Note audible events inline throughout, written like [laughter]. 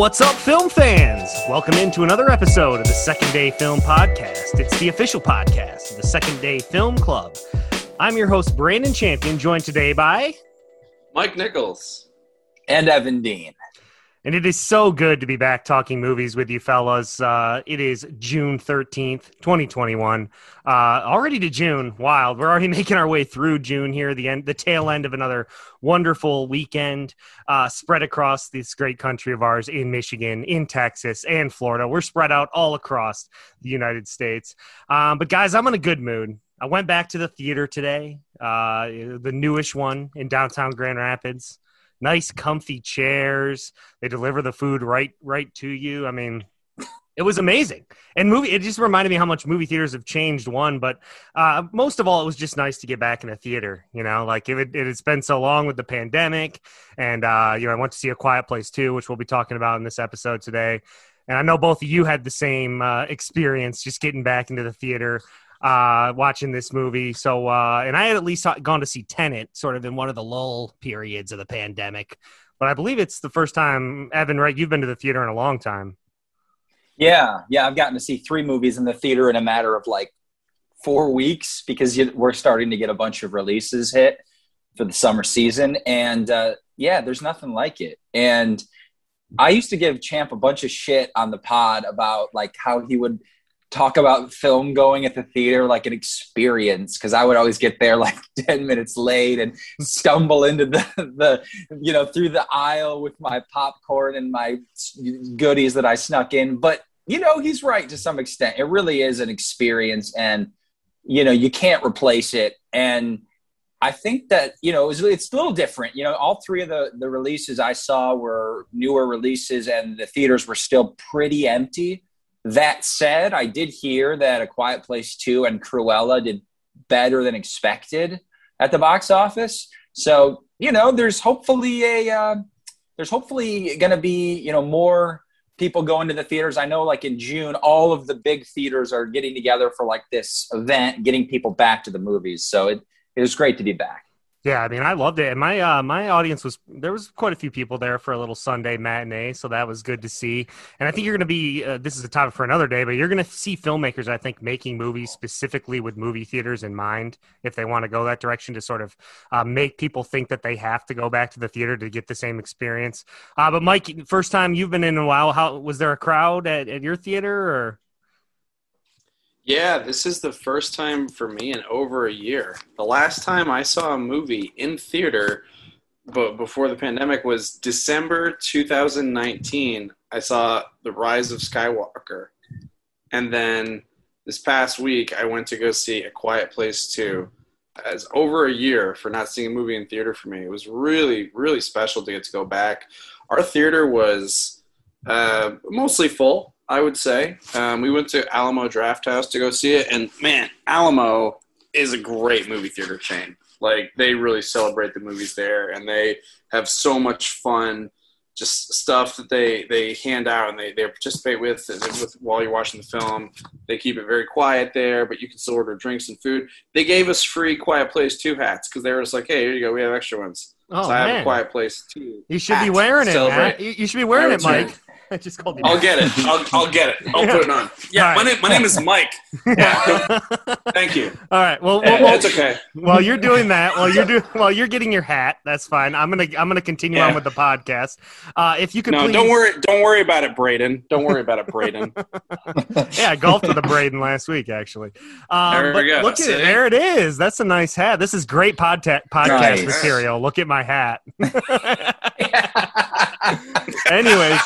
Hello, hello, what's up, film fans? Welcome into another episode of the Second Day Film Podcast. It's the official podcast of the Second Day Film Club. I'm your host, Brandon Champion, joined today by. Mike Nichols. And Evan Dean. And it is so good to be back talking movies with you fellas. Uh, it is June 13th, 2021. Uh, already to June. Wild. We're already [laughs] making our way through June here, the end, the tail end of another wonderful weekend uh, spread across this great country of ours in Michigan, in Texas, and Florida. We're spread out all across the United States. Um, but guys, I'm in a good mood. I went back to the theater today, uh, the newish one in downtown Grand Rapids nice comfy chairs. They deliver the food right right to you. I mean it was amazing. And movie it just reminded me how much movie theaters have changed one but uh, most of all it was just nice to get back in a theater you know? Like it, it has been so long with the pandemic and uh, you know i went to see a quiet place too which we'll be talking about in this episode today. And i know both of you had the same uh, experience just getting back into the theater uh, watching this movie. So, uh, and I had at least gone to see Tenet sort of in one of the lull periods of the pandemic. But I believe it's the first time, Evan, right? You've been to the theater in a long time. Yeah, yeah. I've gotten to see three movies in the theater in a matter of like four weeks because we're starting to get a bunch of releases hit for the summer season. And uh, yeah, there's nothing like it. And I used to give Champ a bunch of shit on the pod about like how he would – talk about film going at the theater like an experience because I would always get there like [laughs] 10 minutes late and stumble into the, the you know through the aisle with my popcorn and my goodies that I snuck in but you know he's right to some extent it really is an experience and you know you can't replace it and I think that you know it was, it's a little different. You know, all three of the the releases I saw were newer releases, and the theaters were still pretty empty. That said, I did hear that A Quiet Place 2 and Cruella did better than expected at the box office. So, you know, there's hopefully a uh, there's hopefully going to be, you know, more people going to the theaters. I know like in June all of the big theaters are getting together for like this event, getting people back to the movies. So it it was great to be back. Yeah, I mean, I loved it, and my uh, my audience was there was quite a few people there for a little Sunday matinee, so that was good to see. And I think you're going to be uh, this is a topic for another day, but you're going to see filmmakers, I think, making movies specifically with movie theaters in mind, if they want to go that direction to sort of uh, make people think that they have to go back to the theater to get the same experience. Uh, but Mike, first time you've been in a while, how was there a crowd at, at your theater or? Yeah, this is the first time for me in over a year. The last time I saw a movie in theater, but before the pandemic, was December 2019. I saw The Rise of Skywalker, and then this past week I went to go see A Quiet Place 2. As over a year for not seeing a movie in theater for me. It was really, really special to get to go back. Our theater was uh, mostly full I would say. Um, we went to Alamo Drafthouse to go see it, and man, Alamo is a great movie theater chain. Like they really celebrate the movies there, and they have so much fun. Just stuff that they, they hand out and they, they participate with, with while you're watching the film. They keep it very quiet there, but you can still order drinks and food. They gave us free Quiet Place 2 hats because they were just like, hey, here you go, we have extra ones. Oh, so I man. have a Quiet Place 2. You should be wearing it. man. You should be wearing it, Mike. I [laughs] just called you. I'll get it. I'll, I'll get it. I'll put it on. [laughs] Yeah, right. my name my name is Mike. Yeah. [laughs] Thank you. All right. Well, well, well, it's okay. While you're doing that, while you're doing, while you're getting your hat, that's fine. I'm gonna I'm gonna continue yeah. on with the podcast. Uh, if you could, no, please... don't worry. Don't worry about it, Braden. Don't worry about it, Braden. yeah, I golfed with a Braden last week, actually. Um, there we go. Look See? at it. There it is. That's a nice hat. This is great podcast podcast nice. material. Look at my hat. Anyways,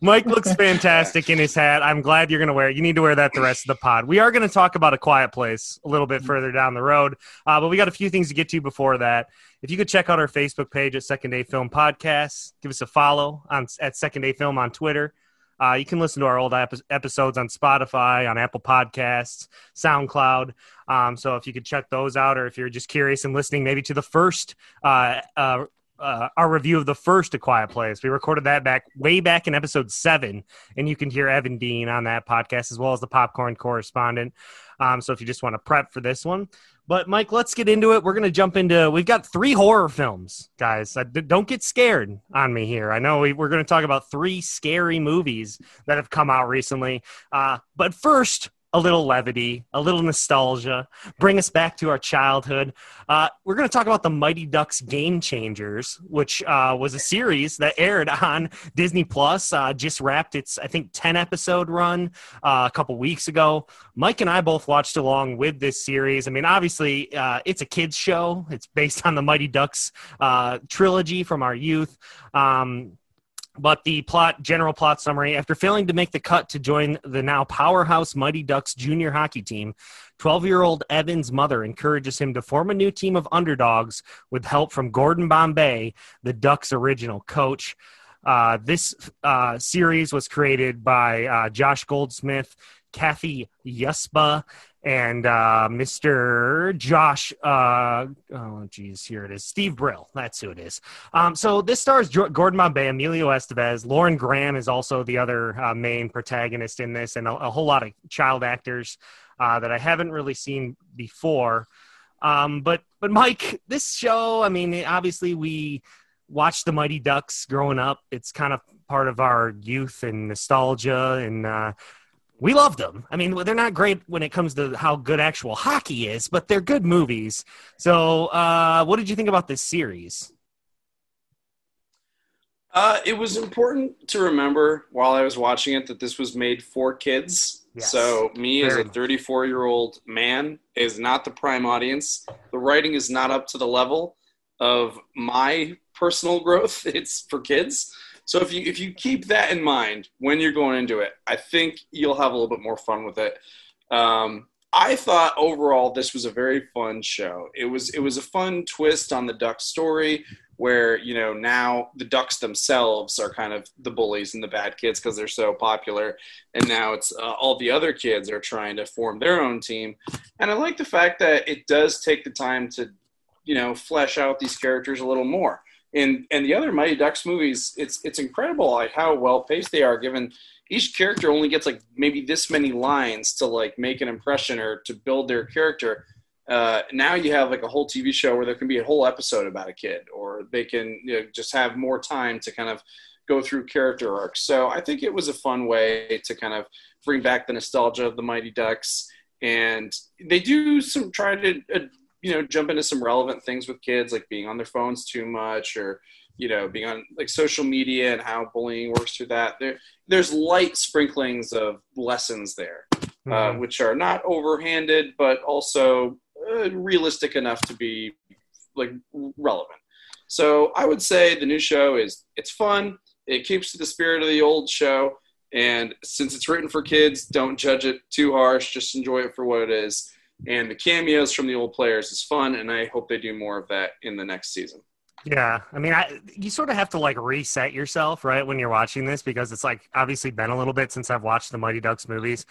Mike looks [laughs] fantastic in his hat. I'm glad you're going to wear it. You need to wear that the rest of the pod. We are going to talk about a quiet place a little bit further down the road, uh, but we got a few things to get to before that. If you could check out our Facebook page at Second Day Film Podcast, give us a follow on at Second Day Film on Twitter. Uh, you can listen to our old ep- episodes on Spotify, on Apple Podcasts, SoundCloud. Um, so if you could check those out, or if you're just curious and listening, maybe to the first uh, uh, uh, our review of the first A Quiet Place. We recorded that back way back in episode seven, and you can hear Evan Dean on that podcast as well as the Popcorn Correspondent. Um, so if you just want to prep for this one, But Mike, let's get into it. We're going to jump into. We've got three horror films, guys. Don't get scared on me here. I know we, are going to talk about three scary movies that have come out recently. Uh, but first, a little levity, a little nostalgia, bring us back to our childhood. Uh, we're going to talk about the Mighty Ducks Game Changers, which uh, was a series that aired on Disney Plus. Uh, just wrapped its, I think, ten episode run uh, a couple weeks ago. Mike and I both watched along with this series. I mean, obviously, uh, it's a kids show. It's based on the Mighty Ducks uh, trilogy from our youth. Um, but the plot, general plot summary after failing to make the cut to join the now powerhouse Mighty Ducks junior hockey team, 12 year old Evan's mother encourages him to form a new team of underdogs with help from Gordon Bombay, the Ducks' original coach. Uh, this uh, series was created by uh, Josh Goldsmith, Cathy Yuspa, and uh, Mr. Josh. Uh, oh, geez, here it is. Steve Brill. That's who it is. Um, so this stars Gordon Bombay, Emilio Estevez, Lauren Graham is also the other uh, main protagonist in this, and a, a whole lot of child actors uh, that I haven't really seen before. Um, but but Mike, this show, I mean, obviously we watched the Mighty Ducks growing up. It's kind of part of our youth and nostalgia and uh, we love them. I mean, they're not great when it comes to how good actual hockey is, but they're good movies. So, uh, what did you think about this series? Uh, it was important to remember while I was watching it that this was made for kids. Yes. So, me Very as a 34 year old man is not the prime audience. The writing is not up to the level of my personal growth. [laughs] It's for kids. So if you if you keep that in mind when you're going into it, I think you'll have a little bit more fun with it. Um, I thought overall this was a very fun show. It was it was a fun twist on the duck story where you know now the ducks themselves are kind of the bullies and the bad kids because they're so popular and now it's uh, all the other kids are trying to form their own team and i like the fact that it does take the time to you know flesh out these characters a little more and and the other Mighty Ducks movies, it's it's incredible like how well paced they are. Given each character only gets like maybe this many lines to like make an impression or to build their character. Uh, now you have like a whole TV show where there can be a whole episode about a kid, or they can you know, just have more time to kind of go through character arcs. So I think it was a fun way to kind of bring back the nostalgia of the Mighty Ducks, and they do some try to uh, you know jump into some relevant things with kids like being on their phones too much or you know being on like social media and how bullying works through that. There there's light sprinklings of lessons there uh, mm-hmm. uh, which are not overhanded but also uh, realistic enough to be like relevant. So i would say the new show is it's fun. It keeps to the spirit of the old show. And since it's written for kids don't judge it too harsh. Just enjoy it for what it is and the cameos from the old players is fun, and I hope they do more of that in the next season. Yeah, I mean, I, you sort of have to like reset yourself, right, when you're watching this because it's like obviously been a little bit since I've watched the Mighty Ducks movies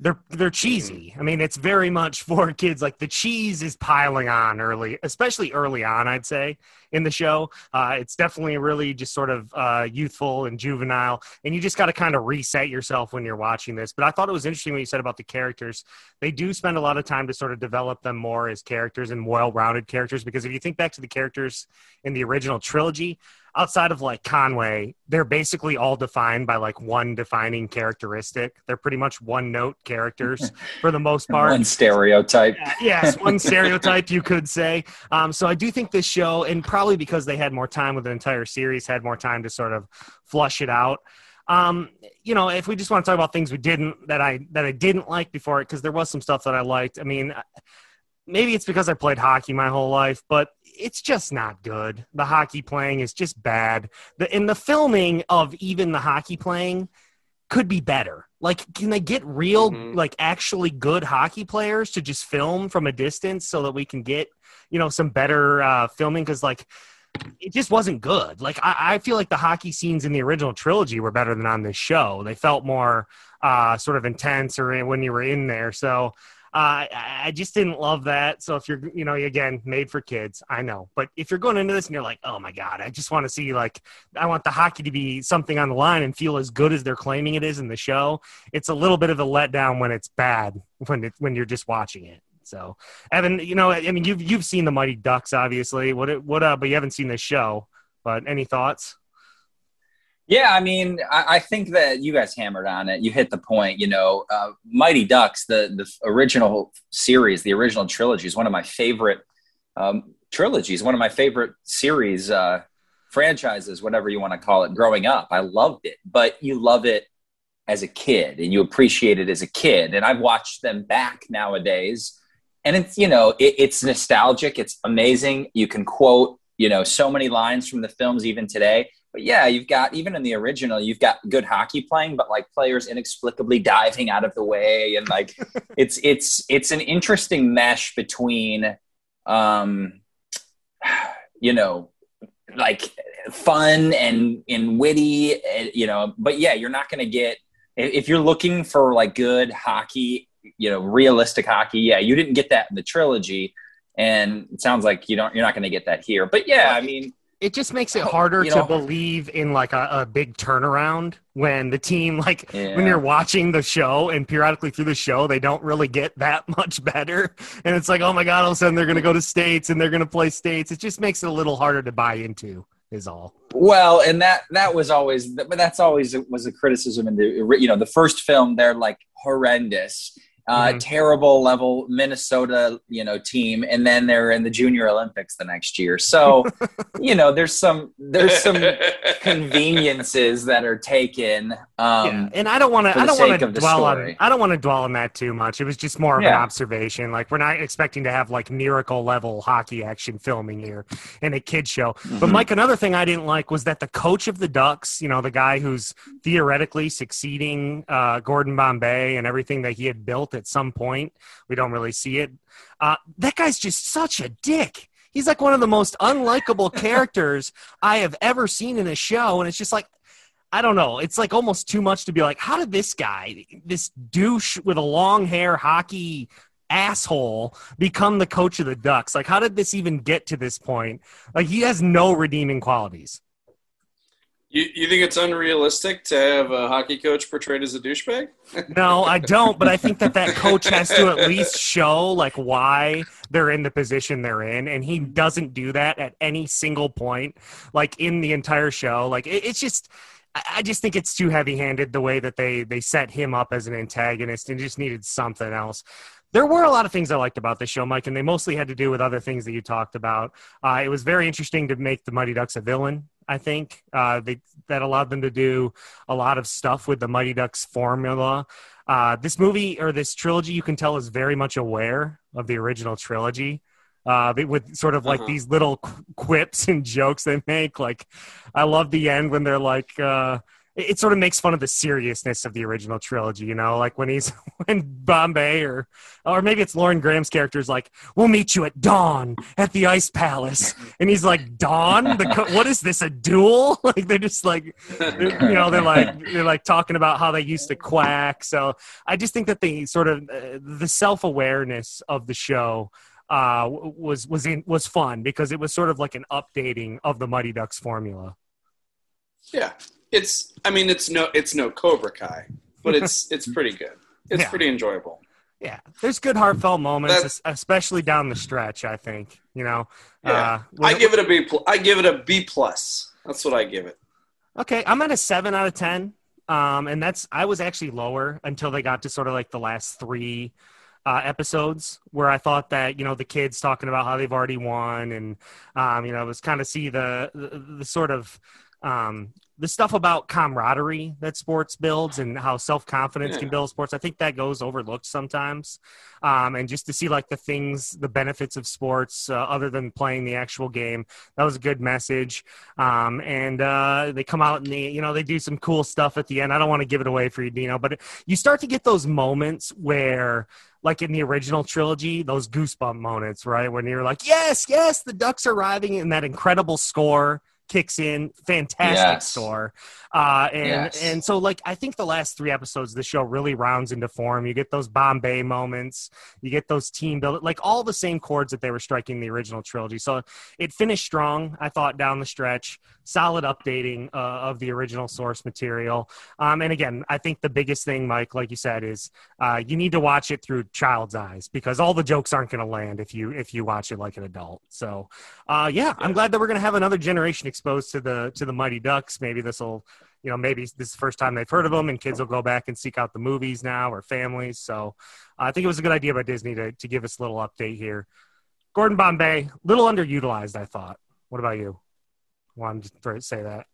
they're they're cheesy. I mean, it's very much for [laughs] kids. Like the cheese is piling on early, especially early on. I'd say in the show, uh, it's definitely really just sort of uh, youthful and juvenile, and you just got to kind of reset yourself when you're watching this. But I thought it was interesting what you said about the characters. They do spend a lot of time to sort of develop them more as characters and well-rounded characters. Because if you think back to the characters in the original trilogy, outside of like Conway, they're basically all defined by like one defining characteristic. They're pretty much one note characters [laughs] for the most part. One stereotype. yes, one stereotype you could say. Um, so I do think this show, and probably because they had more time with the entire series, had more time to sort of flush it out. Um, you know, if we just want to talk about things we didn't that I that I didn't like before it, because there was some stuff that I liked. I mean, maybe it's because I played hockey my whole life, but it's just not good. The hockey playing is just bad. The in the filming of even the hockey playing could be better. Like, can they get real, mm-hmm. like actually good hockey players to just film from a distance so that we can get, you know, some better uh, filming? Because like, it just wasn't good. Like, I, I, feel like the hockey scenes in the original trilogy were better than on this show. They felt more uh, sort of intense, or when you were in there. So uh, I just didn't love that. So if you're, you know, again, made for kids, I know. But if you're going into this and you're like, oh my God, I just want to see, like, I want the hockey to be something on the line and feel as good as they're claiming it is in the show, it's a little bit of a letdown when it's bad when it, when you're just watching it. So, Evan, you know, I mean, you've you've seen the Mighty Ducks, obviously. What what? Uh, but you haven't seen the show. But any thoughts? Yeah, I mean, I, I, think that you guys hammered on it. You hit the point. You know, uh, Mighty Ducks, the the original series, the original trilogy, is one of my favorite um, trilogies. One of my favorite series uh, franchises, whatever you want to call it. Growing up, I loved it, but you love it as a kid, and you appreciate it as a kid. And I've watched them back nowadays, and it's you know, it, it's nostalgic. It's amazing. You can quote you know so many lines from the films even today but yeah, you've got even in the original, you've got good hockey playing, but like players inexplicably diving out of the way, and like [laughs] it's it's it's an interesting mesh between, um, you know, like fun and and witty, eh, you know. But yeah, you're not going to get if you're looking for like good hockey, you know, realistic hockey. Yeah, you didn't get that in the trilogy, and it sounds like you don't. You're not going to get that here. But yeah, I mean it just makes it oh, harder you know, to believe in like a, a, big turnaround when the team like yeah. when you're watching the show and periodically through the show they don't really get that [laughs] much better. And it's like oh my god all of a sudden they're going to go to states and they're going to play states. It just makes it a little harder to buy into is all. Well and that that was always but that's always was a criticism in the you know the first film they're like horrendous uh, mm-hmm. terrible level Minnesota, you know, team, and then they're in the Junior Olympics the next year. So, [laughs] you know, there's some there's some [laughs] conveniences that are taken. Um, yeah. And I don't want to I don't want to dwell on I don't want to dwell on that too much. It was just more of yeah. an observation. Like we're not expecting to have like miracle level hockey action filming here in a kid show. Mm-hmm. But Mike, another thing I didn't like was that the coach of the Ducks, you know, the guy who's theoretically succeeding uh, Gordon Bombay and everything that he had built at some point. We don't really see it. Uh, that guy's just such a dick. He's like one of the most unlikable [laughs] characters I have ever seen in a show. And it's just like, I don't know. It's like almost too much to be like, how did this guy, this douche with a long hair hockey asshole, become the coach of the Ducks? Like, how did this even get to this point? Like, he has no redeeming qualities. You, you think it's unrealistic to have a hockey coach portrayed as a douchebag? [laughs] no, I don't. But I think that that coach has to at least show like why they're in the position they're in, and he doesn't do that at any single point, like in the entire show. Like it, it's just. I just think it's too heavy-handed the way that they they set him up as an antagonist and just needed something else there were a lot of things I liked about this show, Mike, and they mostly had to do with other things that you talked about. Uh, it was very interesting to make the Mighty Ducks a villain. I think uh, they, that allowed them to do a lot of stuff with the Mighty Ducks formula. Uh, this movie or this trilogy, you can tell, is very much aware of the original trilogy. Uh, with sort of like uh-huh. these little quips and jokes they make. Like, I love the end when they're like, uh, it sort of makes fun of the seriousness of the original trilogy, you know, like when he's [laughs] when Bombay or or maybe it's Lauren Graham's character is like, "We'll meet you at dawn at the Ice Palace," and he's like, "Dawn? The co- what is this? A duel?" [laughs] like they're just like, you know, they're like they're like talking about how they used to quack. So I just think that the sort of uh, the self awareness of the show uh, was was in, was fun because it was sort of like an updating of the Mighty Ducks formula. Yeah, it's I mean it's no it's no Cobra Kai, but it's [laughs] it's pretty good. It's yeah. pretty enjoyable. Yeah, there's good heartfelt moments, That's, especially down the stretch. I think you know. Yeah, uh, I give it a B. Pl- I give it a B plus. That's what I give it. Okay, I'm at a seven out of ten, um, and that's I was actually lower until they got to sort of like the last three uh, episodes where I thought that you know the kids talking about how they've already won, and um, you know it was kind of see the, the, the sort of um, the stuff about camaraderie that sports builds and how self confidence yeah. can build sports, I think that goes overlooked sometimes. Um, and just to see like the things, the benefits of sports uh, other than playing the actual game, that was a good message. Um, and uh, they come out and they, you know, they do some cool stuff at the end. I don't want to give it away for you, Dino, but you start to get those moments where like in the original trilogy, those goosebump moments, right? When you're like, yes, yes, the Ducks are arriving in that incredible score kicks in. Fantastic Yes. score. Uh, and Yes. and so like I think the last three episodes of the show really rounds into form. You get those Bombay moments, you get those team build, like all the same chords that they were striking the original trilogy. So it finished strong, I thought, down the stretch. Solid updating uh, of the original source material. Um, and again, I think the biggest thing, Mike, like you said, is uh, you need to watch it through child's eyes because all the jokes aren't going to land if you if you watch it like an adult. So, uh, yeah, I'm glad that we're going to have another generation exposed to the to the Mighty Ducks. Maybe this will, you know, maybe this is the first time they've heard of them, and kids will go back and seek out the movies now or families. So, uh, I think it was a good idea by Disney to to give us a little update here. Gordon Bombay, little underutilized, I thought. What about you? Wanted to say that.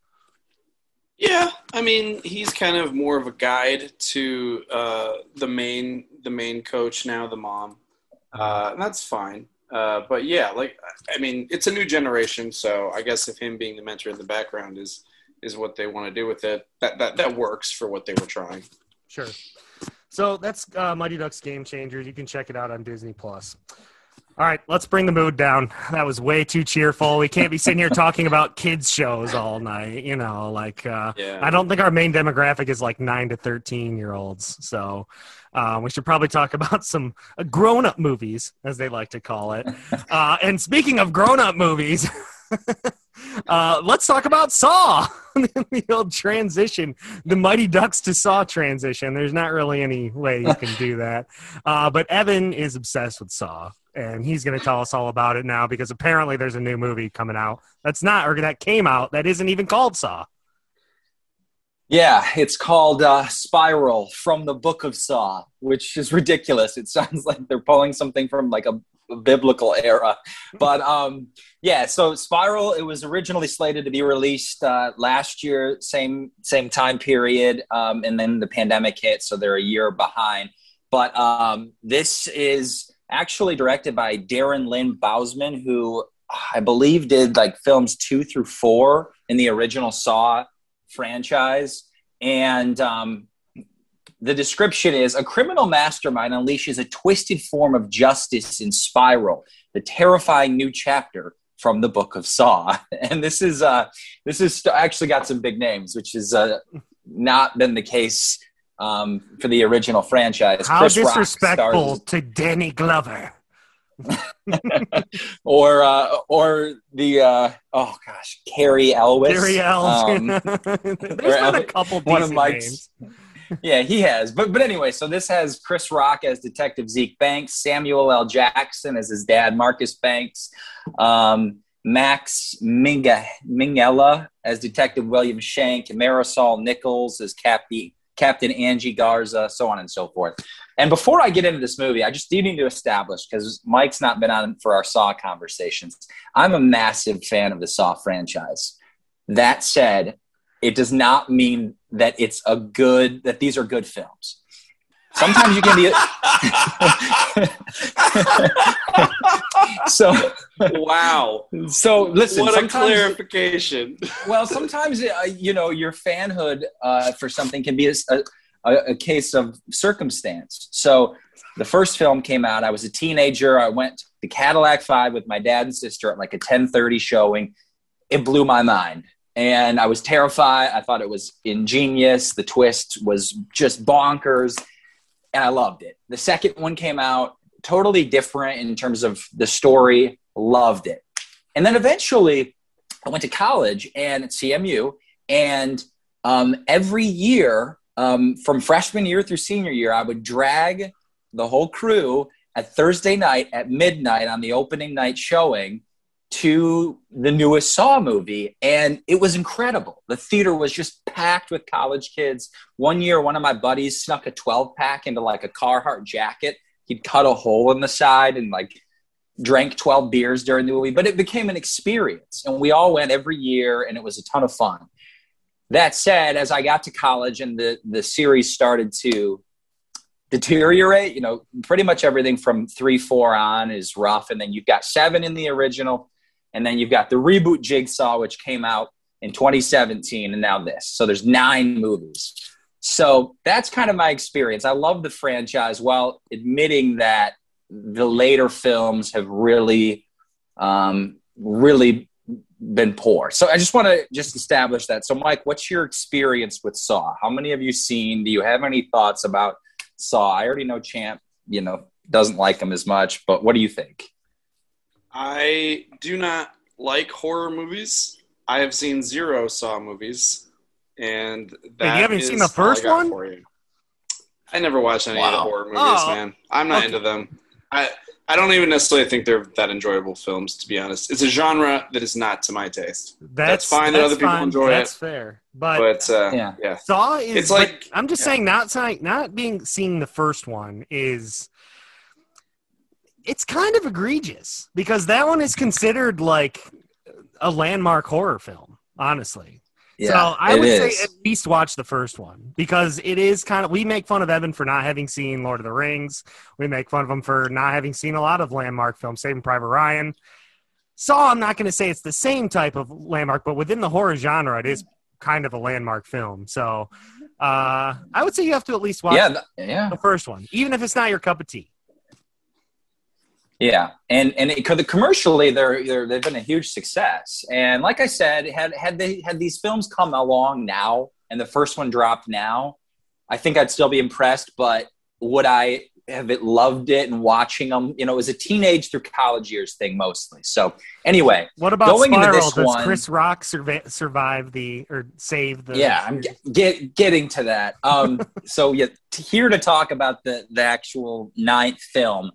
Yeah, I mean, he's kind of more of a guide to uh, the main the main coach now, the mom. Uh, that's fine. Uh, but yeah, like I mean, it's a new generation, so I guess if him being the mentor in the background is is what they want to do with it, that that that works for what they were trying. Sure. So that's uh, Mighty Ducks Game Changers. You can check it out on Disney Plus. All right, let's bring the mood down. That was way too cheerful. We can't be sitting here [laughs] talking about kids shows all night. You know, like uh, Yeah. I don't think our main demographic is like nine to thirteen year olds. So uh, we should probably talk [laughs] about some uh, grown up movies, as they like to call it. Uh, and speaking of grown up movies. [laughs] [laughs] Uh, let's talk about Saw, [laughs] the old transition, the Mighty Ducks to Saw transition. There's not really any way you can do that. Uh, but Evan is obsessed with Saw, and he's going to tell us all about it now because apparently there's a new movie coming out that's not, or that came out that isn't even called Saw. Yeah, it's called uh, Spiral from the Book of Saw, which is ridiculous. It sounds [laughs] like they're pulling something from like a, a biblical era. But um, yeah, so Spiral, it was originally slated to be released uh, last year, same same time period, um, and then the pandemic hit, so they're a year behind. But um, this is actually directed by Darren Lynn Bousman, who I believe did like films two through four in the original Saw franchise. And um, the description is a criminal mastermind unleashes a twisted form of justice in Spiral, the terrifying new chapter from the Book of Saw. [laughs] And this is uh, this is st- actually got some big names, which has uh, not been the case um, for the original franchise. How Chris Rock disrespectful stars- to Danny Glover. [laughs] or uh, or the uh, oh gosh, Cary Elwes. Gary Ells. Um, [laughs] There's been a couple one of Mike's- names. Yeah, he has. But but anyway, so this has Chris Rock as Detective Zeke Banks, Samuel L. Jackson as his dad, Marcus Banks, um, Max Minga, Minghella as Detective William Shank, Marisol Nichols as Captain Captain Angie Garza, so on and so forth. And before I get into this movie, I just do need to establish because Mike's not been on for our Saw conversations. I'm a massive fan of the Saw franchise. That said, it does not mean that it's a good that these are good films. Sometimes you can be [laughs] so wow. so listen. what a clarification. well, sometimes uh, you know your fanhood uh, for something can be a, a, a case of circumstance. So the first film came out. I was a teenager. I went to Cadillac Five with my dad and sister at like a ten thirty showing. It blew my mind, and I was terrified. I thought it was ingenious. The twist was just bonkers, and I loved it. The second one came out totally different in terms of the story. Loved it, and then eventually I went to college and at CMU, and um, every year, um, from freshman year through senior year, I would drag the whole crew at Thursday night at midnight on the opening night showing to the newest Saw movie, and it was incredible. The theater was just packed with college kids. One year, one of my buddies snuck a 12 pack into like a Carhartt jacket. He'd cut a hole in the side and like drank 12 beers during the movie, but it became an experience. And we all went every year, and it was a ton of fun. That said, as I got to college and the, the series started to deteriorate, you know, pretty much everything from three, four on is rough. And then you've got seven in the original, and then you've got the reboot Jigsaw, which came out in 2017, and now this. So there's nine movies. So that's kind of my experience. I love the franchise while admitting that the later films have really, um, really been poor. So I just want to just establish that. So Mike, what's your experience with Saw? How many have you seen? Do you have any thoughts about Saw? I already know Champ, you know, doesn't like them as much, but what do you think? I do not like horror movies. I have seen zero Saw movies, and that you haven't is seen the all I first one? for you. I never watched any of the horror movies, Oh, man. I'm not okay. into them. I I don't even necessarily think they're that enjoyable films, to be honest. It's a genre that is not to my taste. That's, fine that other people fine. enjoy That's it. That's fair. But, But uh, Yeah. yeah. Saw is It's but like- I'm just yeah. saying not saying not being seeing the first one is it's kind of egregious because that one is considered like a landmark horror film, honestly. so I would is. say at least watch the first one because it is kind of we make fun of Evan for not having seen Lord of the Rings. We make fun of him for not having seen a lot of landmark films, Saving Private Ryan. Saw, I'm not going to say it's the same type of landmark, but within the horror genre, it is kind of a landmark film. So uh, I would say you have to at least watch yeah, th- yeah. the first one, even if it's not your cup of tea. Yeah, and and it, 'cause the commercially they're, they're they've been a huge success. And like I said, had had they had these films come along now, and the first one dropped now, I think I'd still be impressed. But would I have it loved it and watching them? You know, it was a teenage through college years thing mostly. So anyway, What about Going into Spiral? this Does one- Chris Rock survive, survive the or save the? yeah, I'm get, get, getting to that. Um, [laughs] so yeah, t- here to talk about the the actual ninth film.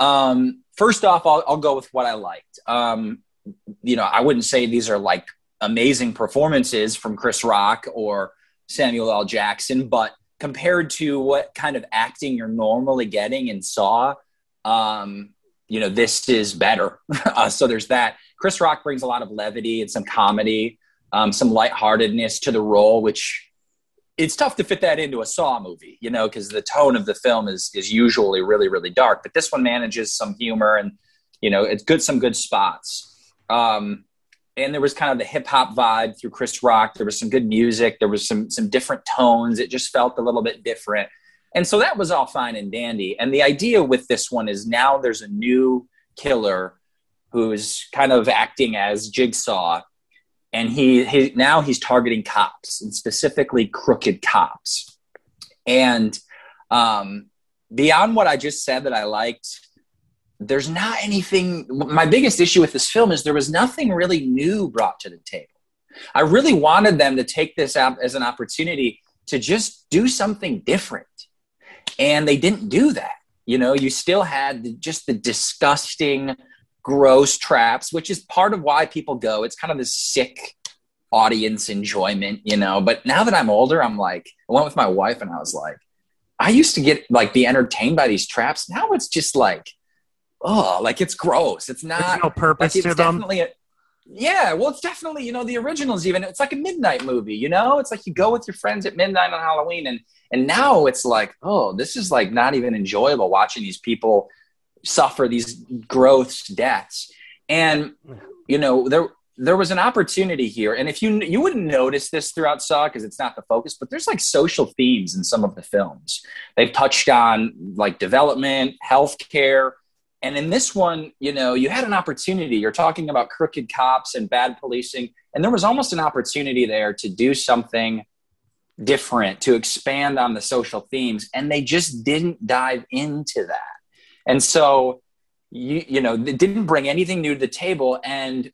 Um, first off, I'll, I'll go with what I liked. Um, you know, I wouldn't say these are like amazing performances from Chris Rock or Samuel L. Jackson, but compared to what kind of acting you're normally getting in Saw, um, you know, this is better. [laughs] uh, so there's that. Chris Rock brings a lot of levity and some comedy, um, some lightheartedness to the role, which it's tough to fit that into a Saw movie, you know, because the tone of the film is is usually really really dark. But this one manages some humor and you know it's good some good spots. Um, and there was kind of the hip hop vibe through Chris Rock. There was some good music. There was some some different tones. It just felt a little bit different. And so that was all fine and dandy. And the idea with this one is now there's a new killer who's kind of acting as Jigsaw and he, he now he's targeting cops and specifically crooked cops. And um, beyond what i just said that i liked there's not anything my biggest issue with this film is there was nothing really new brought to the table. I really wanted them to take this out as an opportunity to just do something different. And they didn't do that. You know you still had just the disgusting gross traps which is part of why people go. It's kind of this sick audience enjoyment you know. But now that i'm older i'm like i went with my wife and i was like i used to get like be entertained by these traps. Now it's just like oh like it's gross. It's There's not no purpose like to it's them. definitely a, yeah well it's definitely you know the originals even it's like a midnight movie you know? It's like you go with your friends at midnight on halloween and and now it's like oh this is like not even enjoyable watching these people suffer these gross deaths. And you know there there was an opportunity here. And if you you wouldn't notice this throughout saw because it's not the focus but there's like social themes in some of the films. They've touched on like development healthcare. And in this one, you know, you had an opportunity. You're talking about crooked cops and bad policing, and there was almost an opportunity there to do something different, to expand on the social themes, and they just didn't dive into that. And so, you you know, they didn't bring anything new to the table. And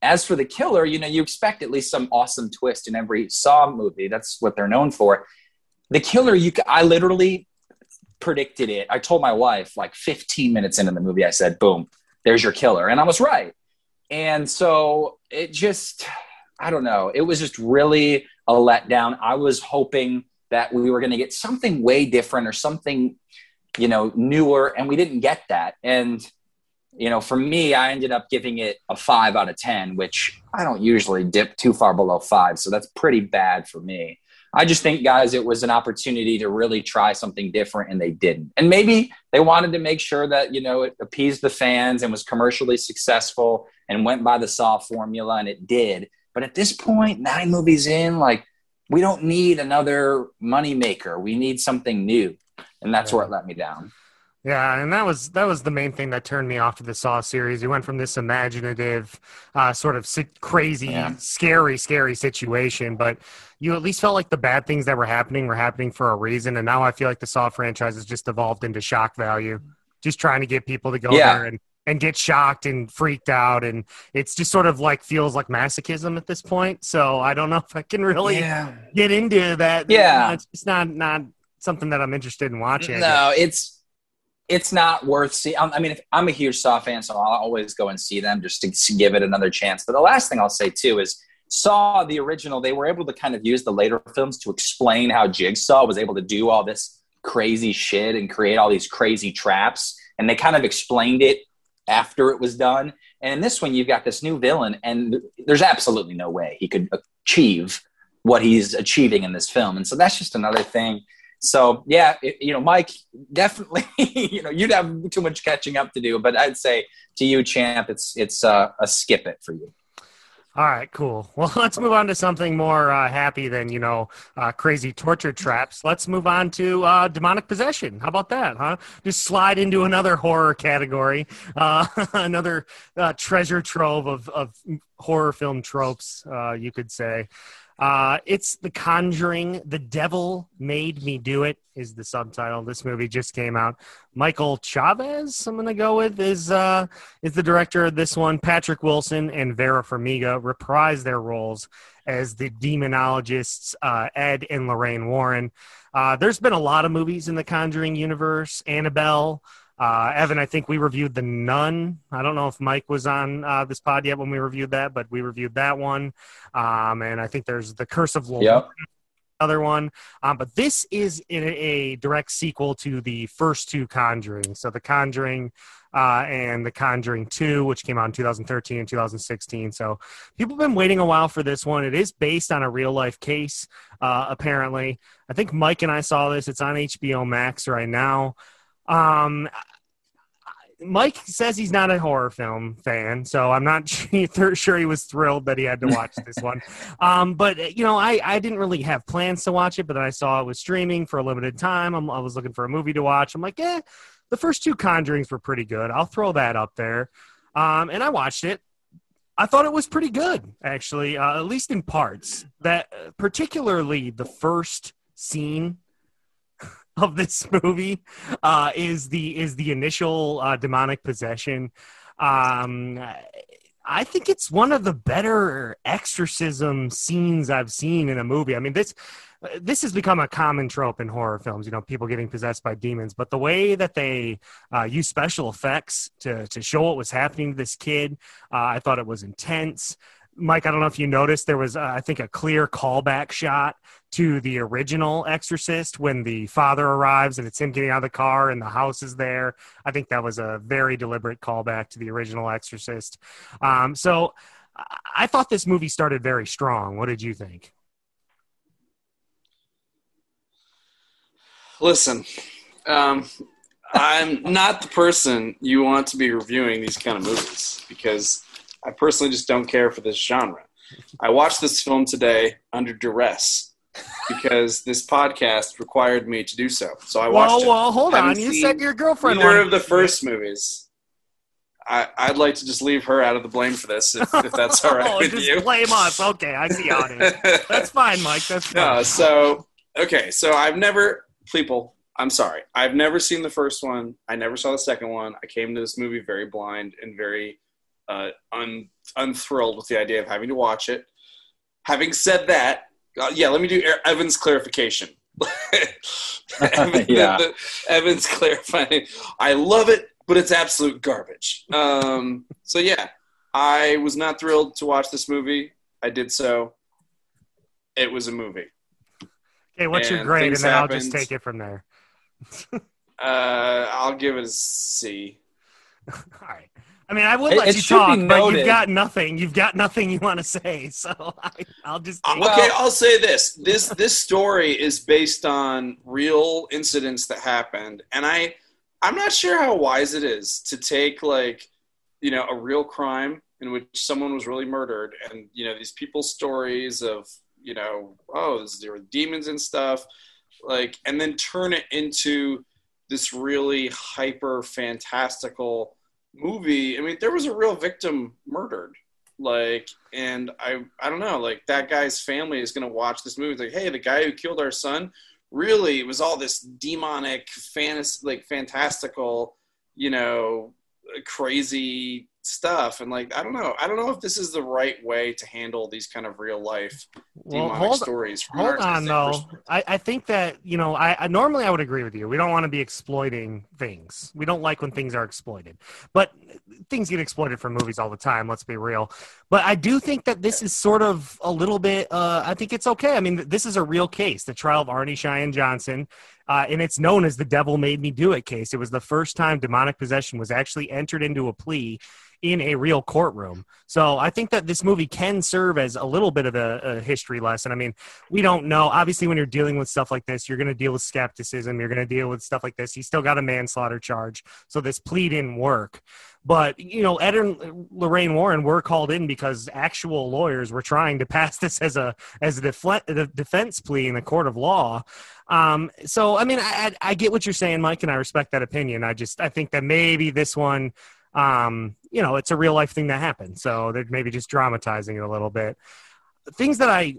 as for the killer, you know, you expect at least some awesome twist in every Saw movie. That's what they're known for. The killer, you, i literally predicted it. I told my wife like 15 minutes into the movie, I said, boom, there's your killer. And I was right. And so it just, I don't know, it was just really a letdown. I was hoping that we were going to get something way different or something, you know, newer, and we didn't get that. And, you know, for me, I ended up giving it a five out of 10, which I don't usually dip too far below five. So that's pretty bad for me. I just think, guys, it was an opportunity to really try something different, and they didn't. And maybe they wanted to make sure that you know it appeased the fans and was commercially successful and went by the Saw formula, and it did. But at this point, nine movies in, like we don't need another moneymaker. We need something new, and that's where it let me down. Yeah, and that was that was the main thing that turned me off to the Saw series. You went from this imaginative, uh, sort of crazy, yeah. scary, scary situation, but you at least felt like the bad things that were happening were happening for a reason. And now I feel like the Saw franchise has just evolved into shock value, just trying to get people to go yeah. there and and get shocked and freaked out, and it's just sort of like feels like masochism at this point. So I don't know if I can really yeah. get into that. Yeah, it's, it's not not something that I'm interested in watching. No, it's it's not worth seeing. I mean, if, I'm a huge Saw fan, so I'll always go and see them just to, to give it another chance. But the last thing I'll say too is Saw the original. They were able to kind of use the later films to explain how Jigsaw was able to do all this crazy shit and create all these crazy traps, and they kind of explained it after it was done. And in this one, you've got this new villain, and there's absolutely no way he could achieve what he's achieving in this film. And so that's just another thing so yeah, it, you know, Mike, definitely, [laughs] you know, you'd have too much catching up to do, but I'd say to you, champ, it's it's uh, a skip it for you. All right, cool. [laughs] Well, let's move on to something more uh, happy than you know uh, crazy torture traps. Let's move on to uh, demonic possession. How about that, huh? Just slide into another horror category, uh, [laughs] another uh, treasure trove of of horror film tropes, uh, you could say. Uh, it's The Conjuring. The Devil Made Me Do It is the subtitle. This movie just came out. Michael Chaves, I'm going to go with, is uh, is the director of this one. Patrick Wilson and Vera Farmiga reprise their roles as the demonologists uh, Ed and Lorraine Warren. Uh, there's been a lot of movies in the Conjuring universe. Annabelle. Uh, Evan, I think we reviewed The Nun. I don't know if Mike was on uh, this pod yet when we reviewed that, but we reviewed that one. Um, and I think there's The Curse of Lord. Yep. Other one, um, but this is a, a direct sequel to the first two Conjuring. So the Conjuring uh, and The Conjuring 2, which came out in 2013 and 2016. So people have been waiting a while for this one. It is based on a real life case, uh, apparently. I think Mike and I saw this. It's on HBO Max right now. Um, Mike says he's not a horror film fan, so I'm not [laughs] sure he was thrilled that he had to watch this [laughs] one. Um, but you know, I, I didn't really have plans to watch it, but then I saw it was streaming for a limited time. I'm, i was looking for a movie to watch. I'm like, eh, the first two Conjurings were pretty good. I'll throw that up there. Um, and I watched it. I thought it was pretty good, actually, uh, at least in parts. That particularly the first scene of this movie uh, is the is the initial uh, demonic possession. Um, I think it's one of the better exorcism scenes I've seen in a movie. I mean this this has become a common trope in horror films. You know, people getting possessed by demons, but the way that they uh, use special effects to to show what was happening to this kid, uh, I thought it was intense. Mike, I don't know if you noticed, there was, uh, I think, a clear callback shot to the original Exorcist when the father arrives and it's him getting out of the car and the house is there. I think that was a very deliberate callback to the original Exorcist. Um, so I thought this movie started very strong. What did you think? Listen, um, I'm not the person you want to be reviewing these kind of movies because I personally just don't care for this genre. I watched this film today under duress because this podcast required me to do so. So I watched. It. Well, well, hold on. You said your girlfriend. Neither of the first movies. I, would like to just leave her out of the blame for this, if, if that's all [laughs] right oh, with just you. Blame us. Okay, I see how it is. That's fine, Mike. That's [laughs] fine. No, so okay, so I've never people. I'm sorry. I've never seen the first one. I never saw the second one. I came to this movie very blind and very uh, un, unthrilled with the idea of having to watch it. Having said that, uh, yeah, let me do Evan's clarification. [laughs] Evan, [laughs] yeah. the, the, Evan's clarifying. I love it, but it's absolute garbage. Um, so yeah, I was not thrilled to watch this movie. I did so. It was a movie. Okay, what's and your grade, and then happened. I'll just take it from there. uh, I'll give it a C. [laughs] All right. I mean, I would let it, you talk, but you've got nothing. You've got nothing you want to say, [laughs] so I, will just. Uh, okay, I'll say this: this this story is based on real incidents that happened, and I I'm not sure how wise it is to take like you know a real crime in which someone was really murdered, and you know these people's stories of you know oh there were demons and stuff, like, and then turn it into this really hyper fantastical movie. I mean, there was a real victim murdered. Like, and I, I don't know, like that guy's family is going to watch this movie. Like, hey, the guy who killed our son, really, it was all this demonic, fantasy, like fantastical, you know, crazy stuff and like i don't know. I don't know if this is the right way to handle these kind of real life well, demonic hold, stories hold on though. I, I think that you know I, I normally i would agree with you. We don't want to be exploiting things. We don't like when things are exploited. But things get exploited for movies all the time let's be real. But i do think that this is sort of a little bit uh, i think it's okay. I mean this is a real case the trial of arnie cheyenne johnson uh, and it's known as the devil made me do it case. It was the first time demonic possession was actually entered into a plea in a real courtroom. So I think that this movie can serve as a little bit of a, a history lesson. I mean, we don't know. Obviously, when you're dealing with stuff like this, you're going to deal with skepticism. You're going to deal with stuff like this. He still got a manslaughter charge. So this plea didn't work. But, you know, Ed and Lorraine Warren were called in because actual lawyers were trying to [laughs] pass this as a as a def- defense plea in the court of law. Um, so, I mean, I, I get what you're saying, Mike, and I respect that opinion. I just, I think that maybe this one, um, you know, it's a real life thing that happened. So they're maybe just dramatizing it a little bit. Things that I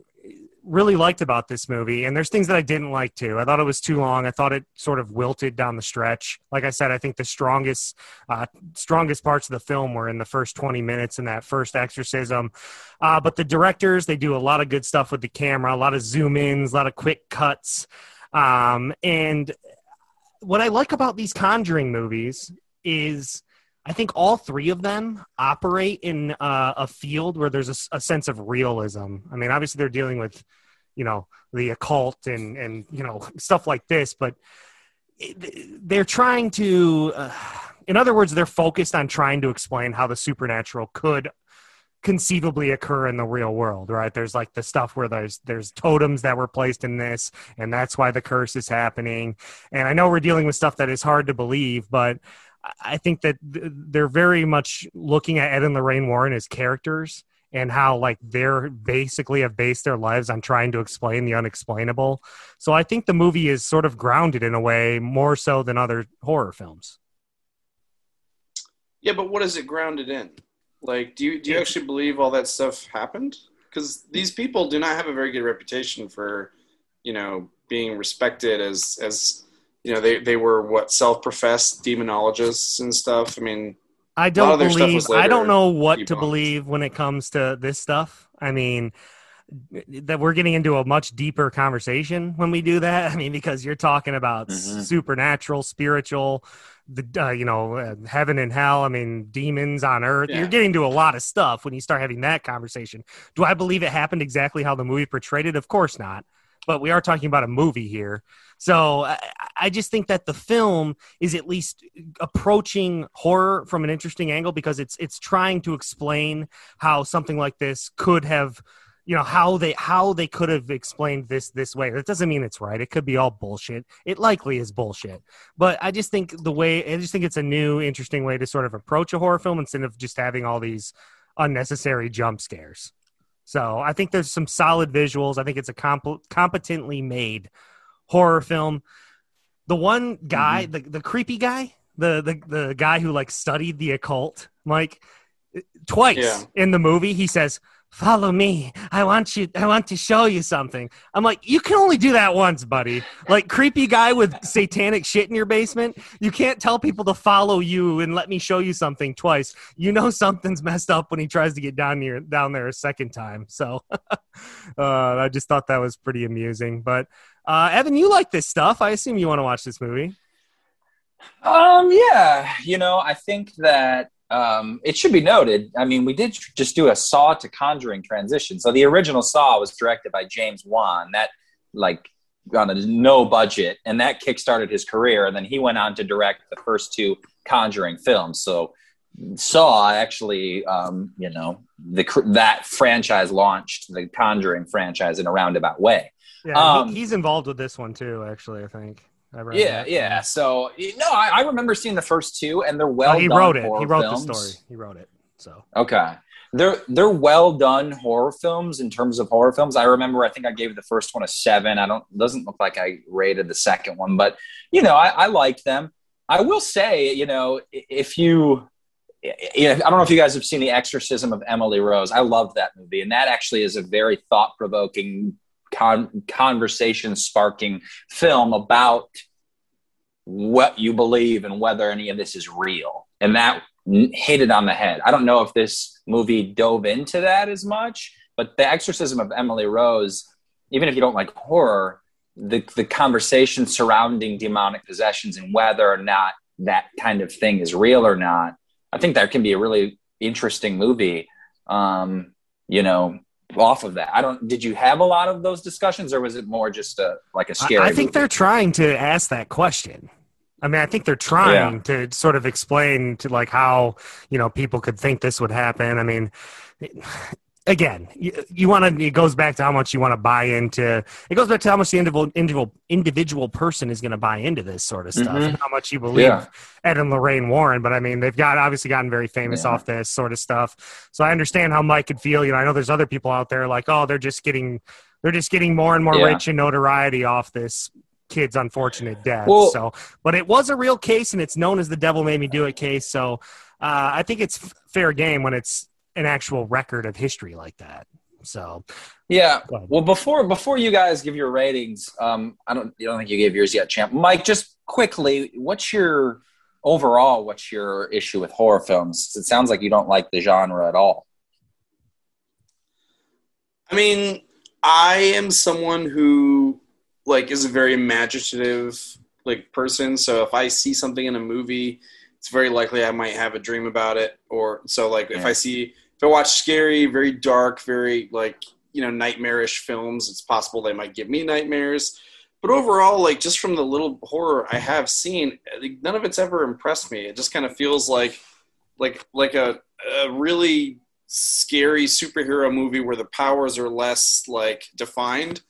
really liked about this movie, and there's things that I didn't like too. I thought it was too long. I thought it sort of wilted down the stretch. Like I said, I think the strongest, uh, strongest parts of the film were in the first 20 minutes in that first exorcism. Uh, but the directors, they do a lot of good stuff with the camera, a lot of zoom ins, a lot of quick cuts. Um, and what I like about these Conjuring movies is I think all three of them operate in uh, a field where there's a, a, sense of realism. I mean, obviously they're dealing with, you know, the occult and and you know stuff like this, but they're trying to, uh, in other words, they're focused on trying to explain how the supernatural could conceivably occur in the real world right there's like the stuff where there's there's totems that were placed in this and that's why the curse is happening and i know we're dealing with stuff that is hard to believe but i think that they're very much looking at ed and lorraine warren as characters and how like they're basically have based their lives on trying to explain the unexplainable. So i think the movie is sort of grounded in a way more so than other horror films. Yeah but what is it grounded in? Like, do you do you actually believe all that stuff happened? Because these people do not have a very good reputation for, you know, being respected as as you know they they were what self professed demonologists and stuff. I mean, I don't believe. I don't know what to believe when it comes to this stuff. I mean, that we're getting into a much deeper conversation when we do that. [laughs] I mean, because you're talking about mm-hmm. supernatural, spiritual, the uh, you know uh, heaven and hell. I mean, demons on earth. Yeah. You're getting to a lot of stuff when you start having that conversation. Do I believe it happened exactly how the movie portrayed it? Of course not. But we are talking about a movie here. So I, just think that the film is at least approaching horror from an interesting angle because it's it's trying to explain how something like this could have you know how they how they could have explained this this way. That doesn't mean it's right. It could be all bullshit. It likely is bullshit. But i just think the way i just think it's a new interesting way to sort of approach a horror film instead of just having all these unnecessary jump scares so i think there's some solid visuals i think it's a comp- competently made horror film the one guy mm-hmm. the, the creepy guy the, the the guy who like studied the occult like twice yeah. in the movie he says follow me. I want you i want to show you something. I'm like you can only do that once buddy. Like creepy guy with satanic shit in your basement. You can't tell people to follow you and let me show you something twice. You know something's messed up when he tries to get down here down there a second time so. [laughs] Uh, i just thought that was pretty amusing but uh, evan you like this stuff. I assume you want to watch this movie. Um yeah. You know i think that um, it should be noted. I mean, we did just do a Saw to Conjuring transition. So the original Saw was directed by James Wan. That like on a no budget, and that kickstarted his career. And then he went on to direct the first two Conjuring films. So Saw actually, um, you know, the that franchise launched the Conjuring franchise in a roundabout way. Yeah, um, he's involved with this one too. Actually, I think yeah, that. yeah. So no, I, I, remember seeing the first two, and they're well. he wrote it. He wrote films. the story. He wrote it. So okay. they're they're well done horror films in terms of horror films. I remember I think I gave the first one a seven. I don't doesn't look like I rated the second one, but you know I, I liked them. I will say, you know, if you I don't know if you guys have seen The Exorcism of Emily Rose. I love that movie, and that actually is a very thought provoking, con- conversation sparking film about what you believe and whether any of this is real. And that hit it on the head. I don't know if this movie dove into that as much, but The Exorcism of Emily Rose, even if you don't like horror, the, the conversation surrounding demonic possessions and whether or not that kind of thing is real or not, I think that can be a really interesting movie. Um, you know, off of that. I don't. Did you have a lot of those discussions, or was it more just a like a scary? I, I think movie? they're trying to ask that question. I mean, I think they're trying yeah. to sort of explain to like how you know people could think this would happen. I mean, again, you, you want to. It goes back to how much you want to buy into. It goes back to how much the individual individual individual person is going to buy into this sort of stuff, mm-hmm. and how much you believe yeah. Ed and Lorraine Warren. But I mean, they've got obviously gotten very famous yeah. off this sort of stuff. So I understand how Mike could feel. You know, I know there's other people out there like, oh, they're just getting they're just getting more and more yeah. rich and notoriety off this kid's unfortunate death. Well, so, but it was a real case, and it's known as the "devil made me do it" case. So, uh, I think it's fair game when it's an actual record of history like that. So, yeah. Well, before before you guys give your ratings, um, I don't you don't think you gave yours yet, champ. Mike, just quickly, what's your overall? What's your issue with horror films? It sounds like you don't like the genre at all. I mean, I am someone who like is a very imaginative like person. So if I see something in a movie, it's very likely I might have a dream about it. Or so like yeah. if I see if I watch scary, very dark, very like you know nightmarish films, it's possible they might give me nightmares. But overall, like just from the little horror I have seen, none of it's ever impressed me. It just kind of feels like like like a, a really scary superhero movie where the powers are less like defined.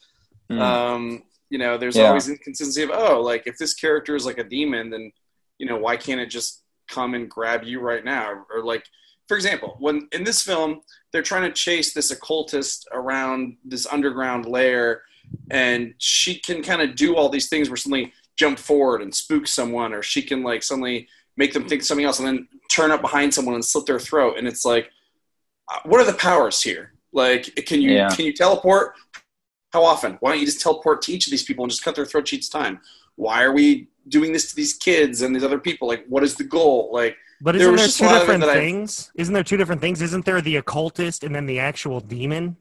Mm. Um, you know, there's yeah. always inconsistency of oh, like if this character is like a demon, then you know why can't it just come and grab you right now? Or like, for example, when in this film they're trying to chase this occultist around this underground lair, and she can kind of do all these things where suddenly jump forward and spook someone, or she can like suddenly make them think something else, and then turn up behind someone and slit their throat, and it's like, uh, what are the powers here? Like, can you yeah. can you teleport? How often? Why don't you just teleport to each of these people and just cut their throats each time? Why are we doing this to these kids and these other people? Like, what is the goal? Like, but isn't there, there two different things? I, isn't there two different things? Isn't there the occultist and then the actual demon?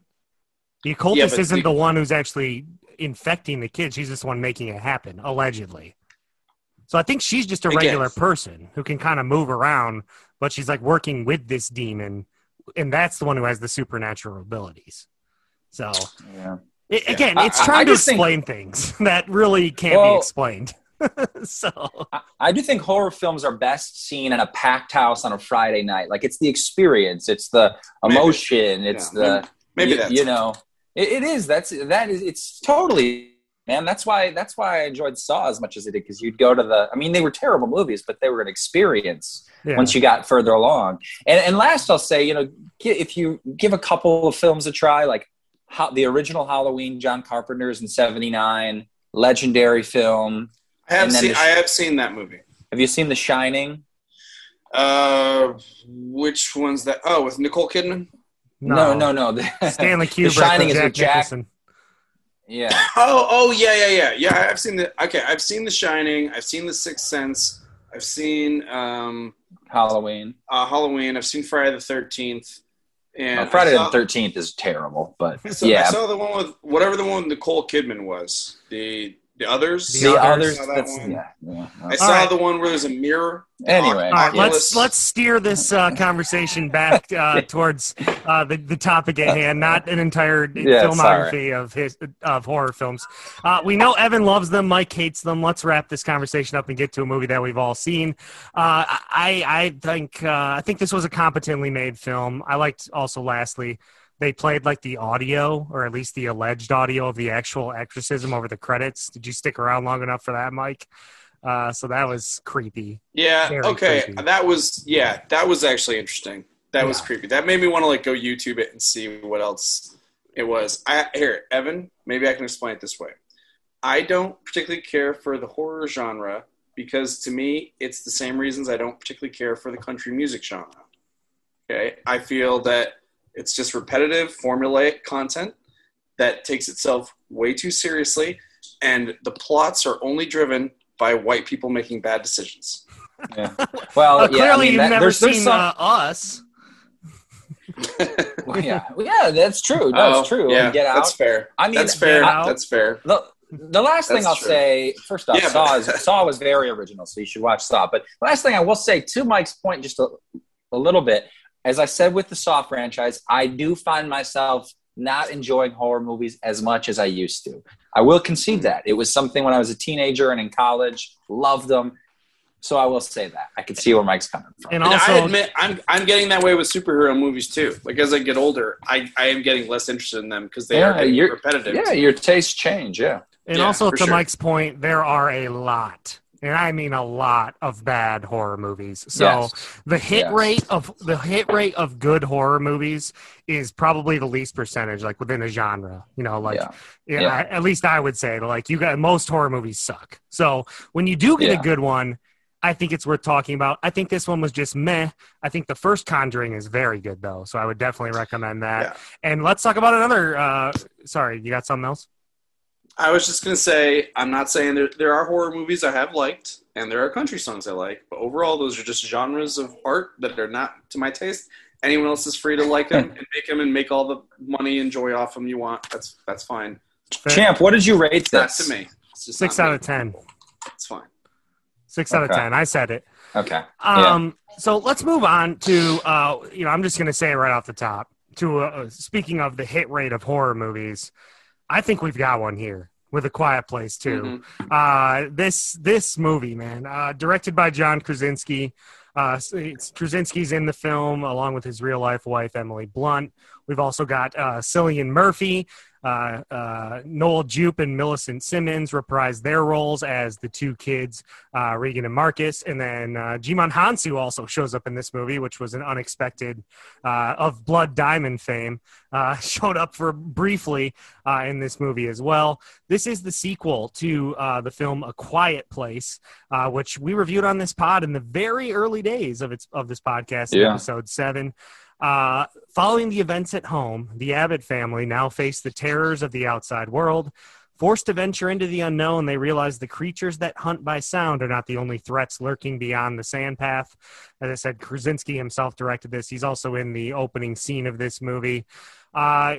The occultist yeah, isn't the, the one who's actually infecting the kids. She's just the one making it happen, allegedly. So I think she's just a regular person who can kind of move around, but she's like working with this demon, and that's the one who has the supernatural abilities. So yeah. It, yeah. Again, it's trying I, I to explain think, things [laughs] that really can't well, be explained. [laughs] so I, I, do think horror films are best seen in a packed house on a Friday night. Like it's the experience, it's the emotion, maybe. it's yeah. the maybe, maybe you, you know it, it is. That's that is it's totally man. That's why that's why I enjoyed Saw as much as I did because you'd go to the. I mean, they were terrible movies, but they were an experience yeah. once you got further along. And and last, I'll say, you know, if you give a couple of films a try, like how, the original Halloween, John Carpenter's in '79, legendary film. I have seen. I have seen that movie. Have you seen The Shining? Uh, which one's that? Oh, with Nicole Kidman. No, no, no. no. [laughs] Stanley Kubrick. the Shining is with Jack. Nicholson. Yeah. [laughs] Oh, oh, yeah, yeah, yeah, yeah. I've seen the. Okay, I've seen The Shining. I've seen The Sixth Sense. I've seen um, Halloween. Uh, Halloween. I've seen Friday the Thirteenth. And uh, Friday saw, the Thirteenth is terrible, but [laughs] so yeah, I saw the one with whatever the one with Nicole Kidman was. The the others. The, the others. others yeah, yeah, I saw right. the one where there's a mirror. Anyway, all right, let's let's steer this uh, [laughs] conversation back uh, towards uh, the the topic at hand, not an entire [laughs] yeah, filmography sorry. of his of horror films. Uh, we know Evan loves them, Mike hates them. Let's wrap this conversation up and get to a movie that we've all seen. Uh, I I think uh, I think this was a competently made film. I liked also lastly they played like the audio or at least the alleged audio of the actual exorcism over the credits. Did you stick around long enough for that, Mike? Uh, so that was creepy. Yeah. Very okay. Creepy. That was yeah. That was actually interesting. That was creepy. That made me want to like go YouTube it and see what else it was. I here, Evan, maybe I can explain it this way. I don't particularly care for the horror genre because to me it's the same reasons I don't particularly care for the country music genre. Okay? I feel that it's just repetitive, formulaic content that takes itself way too seriously and the plots are only driven by white people making bad decisions. Yeah. Well, Uh, yeah, clearly, I mean, you've that- never there's, there's seen some, uh, us. [laughs] well, yeah, yeah, that's true. That's Oh, true. Yeah, Get out. That's fair. I mean, that's fair. Get That's fair. The, the last thing I'll true. say, first off, Yeah, Saw, but- is, Saw was very original, so you should watch Saw. But the last thing I will say, to Mike's point, just a, a little bit, as I said with the Saw franchise, I do find myself not enjoying horror movies as much as I used to. I will concede that. It was something when I was a teenager and in college, loved them. So I will say that. I can see where Mike's coming from. And And I admit, I'm I'm getting that way with superhero movies too. Like as I get older, I, I am getting less interested in them because they Yeah, are you're- repetitive. yeah, your tastes change. Yeah. And Yeah, also to sure. Mike's point, there are a lot, and I mean a lot of bad horror movies. So Yes. the hit Yes. rate of the hit rate of good horror movies is probably the least percentage, like within a genre. You know, like yeah. yeah, Yeah. At least I would say like you got most horror movies suck. So when you do get a good one, I think it's worth talking about. I think this one was just meh. I think the first Conjuring is very good though, so I would definitely recommend that. And let's talk about another. Uh, sorry, you got something else? I was just gonna say, I'm not saying there there are horror movies I have liked, and there are country songs I like, but overall, those are just genres of art that are not to my taste. Anyone else is free to like them and make them and make all the money and joy off them you want. That's that's fine. Champ, what did you rate It's not this? to me. It's just Six out me. of ten. It's fine. Six out of ten. I said it. Okay. Yeah. Um, So let's move on to, uh, you know, I'm just going to say it right off the top. To uh, speaking of the hit rate of horror movies, I think we've got one here with A Quiet Place too. Mhm. Uh, this this movie, man, uh, directed by John Krasinski. Uh, it's, Krasinski's in the film along with his real life wife Emily Blunt. We've also got uh, Cillian Murphy, uh, uh, Noel Jupe, and Millicent Simmons reprise their roles as the two kids, uh, Regan and Marcus. And then uh, Djimon Hounsou also shows up in this movie, which was an unexpected uh, of Blood Diamond fame. Uh, [laughs] showed up for briefly uh, in this movie as well. This is the sequel to uh, the film A Quiet Place, uh, which we reviewed on this pod in the very early days of its of this podcast, Yeah. episode seven. Uh, following the events at home, the Abbott family now face the terrors of the outside world. Forced to venture into the unknown, they realize the creatures that hunt by sound are not the only threats lurking beyond the sand path. As I said, Krasinski himself directed this. He's also in the opening scene of this movie. Uh,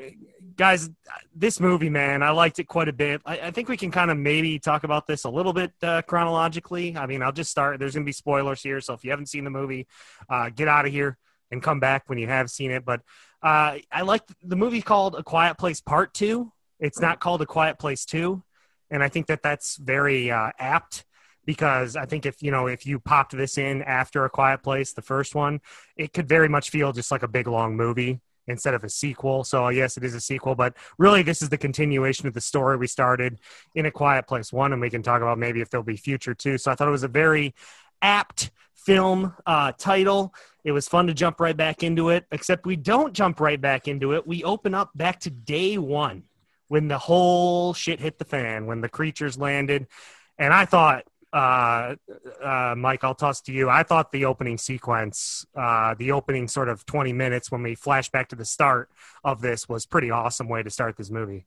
guys, this movie, man, I liked it quite a bit. I, I think we can kind of maybe talk about this a little bit uh, chronologically. I mean, I'll just start. There's going to be spoilers here, so if you haven't seen the movie, uh, get out of here and come back when you have seen it. But uh, I like the movie called A Quiet Place Part Two. It's not called A Quiet Place Two, and I think that that's very uh, apt because I think if you know if you popped this in after A Quiet Place, the first one, it could very much feel just like a big long movie instead of a sequel. So yes, it is a sequel, but really this is the continuation of the story we started in A Quiet Place One, and we can talk about maybe if there'll be future two. So I thought it was a very apt film uh, title. It was fun to jump right back into it, except we don't jump right back into it. We open up back to day one when the whole shit hit the fan, when the creatures landed. And I thought, uh, uh, Mike, I'll toss to you. I thought the opening sequence, uh, the opening sort of 20 minutes when we flash back to the start of this was pretty awesome way to start this movie.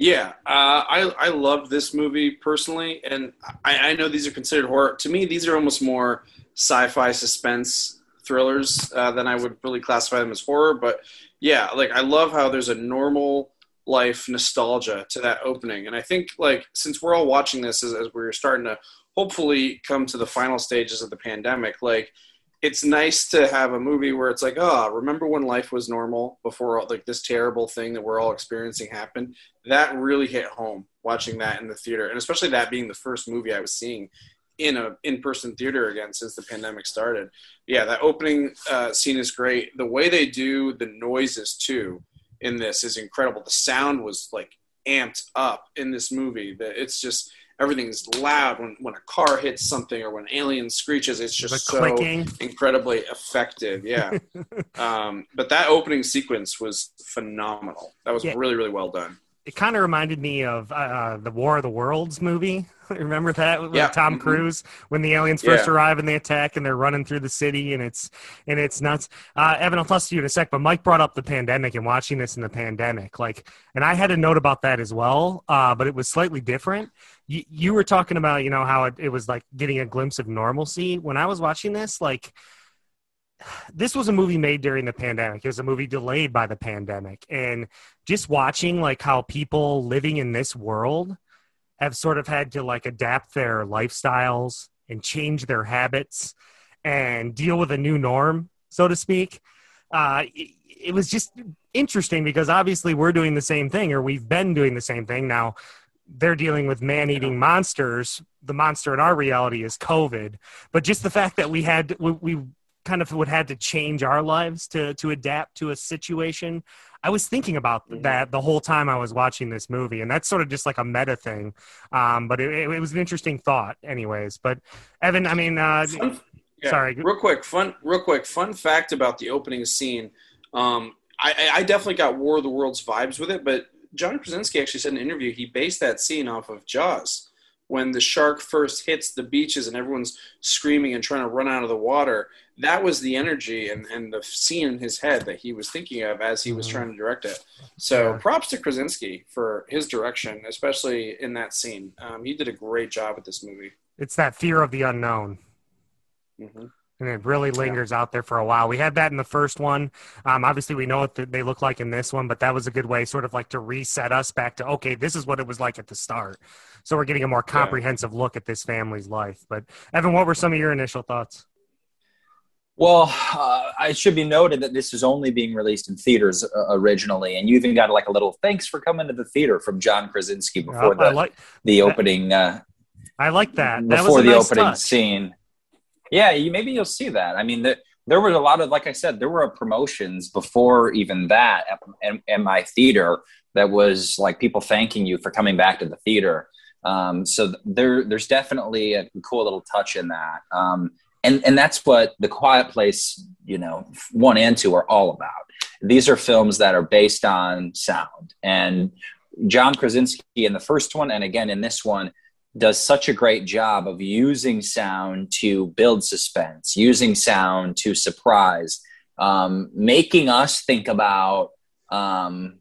Yeah, uh, I I loved this movie personally, and I, I know these are considered horror. To me, these are almost more sci-fi suspense thrillers uh, than I would really classify them as horror. But yeah, like I love how there's a normal life nostalgia to that opening, and I think like since we're all watching this as, as we're starting to hopefully come to the final stages of the pandemic, like it's nice to have a movie where it's like, oh, remember when life was normal before like this terrible thing that we're all experiencing happened? That really hit home watching that in the theater, and especially that being the first movie I was seeing in a in-person theater again since the pandemic started. Yeah, that opening uh, scene is great. The way they do the noises too in this is incredible. The sound was like amped up in this movie. That it's just everything's loud when, when a car hits something or when an alien screeches. It's just so incredibly effective. Yeah. [laughs] um, but that opening sequence was phenomenal. That was Yeah. really, really well done. It kind of reminded me of uh, the War of the Worlds movie. [laughs] Remember that with Yeah. Tom Mhm. Cruise when the aliens first Yeah. arrive and they attack and they're running through the city and it's and it's nuts. Uh, Evan, I'll toss to you in a sec, but Mike brought up the pandemic and watching this in the pandemic, like, and I had a note about that as well, uh, but it was slightly different. You, you were talking about, you know, how it, it was like getting a glimpse of normalcy. When I was watching this, like, this was a movie made during the pandemic. It was a movie delayed by the pandemic. And just watching like how people living in this world have sort of had to like adapt their lifestyles and change their habits and deal with a new norm, so to speak. Uh, it, it was just interesting because obviously we're doing the same thing or we've been doing the same thing. Now they're dealing with man eating monsters. The monster in our reality is COVID. But just the fact that we had, we, we kind of would had to change our lives to to adapt to a situation. I was thinking about Mhm. that the whole time I was watching this movie, and that's sort of just like a meta thing. Um, but it, it, it was an interesting thought, anyways. But Evan, I mean, uh, Fun- yeah, sorry. Real quick, fun, real quick, fun fact about the opening scene. Um, I, I I definitely got War of the Worlds vibes with it, but John Krasinski actually said in an interview he based that scene off of Jaws. When the shark first hits the beaches and everyone's screaming and trying to run out of the water, that was the energy and, and the scene in his head that he was thinking of as he was Mhm. trying to direct it. So Yeah. props to Krasinski for his direction, especially in that scene. Um, he did a great job with this movie. it's that fear of the unknown. hmm and it really lingers out there for a while. We had that in the first one. Um, obviously, we know what they look like in this one, but that was a good way, sort of like to reset us back to okay, this is what it was like at the start. So we're getting a more comprehensive look at this family's life. But Evan, what were some of your initial thoughts? Well, uh, it should be noted that this is only being released in theaters uh, originally, and you even got like a little thanks for coming to the theater from John Krasinski before I the, like the opening uh, I like that. That before was the nice opening touch. scene. Yeah, you, maybe you'll see that. I mean, the, there were a lot of, like I said, there were promotions before even that at, at, at my theater that was like people thanking you for coming back to the theater. Um, so there, there's definitely a cool little touch in that. Um, and, and that's what The Quiet Place, you know, one and two are all about. These are films that are based on sound. And John Krasinski in the first one, and again in this one, does such a great job of using sound to build suspense, using sound to surprise, um, making us think about, um,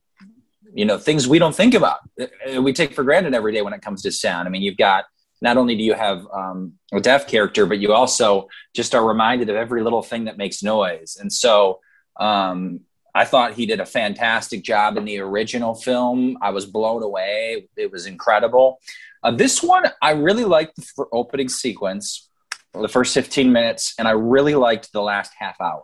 you know, things we don't think about. Uh, We take for granted every day when it comes to sound. I mean, you've got not only do you have um, a deaf character, but you also just are reminded of every little thing that makes noise. And so um, I thought he did a fantastic job in the original film. I was blown away. It was incredible. Uh, this one, I really liked the opening sequence, the first 15 minutes, and I really liked the last half hour.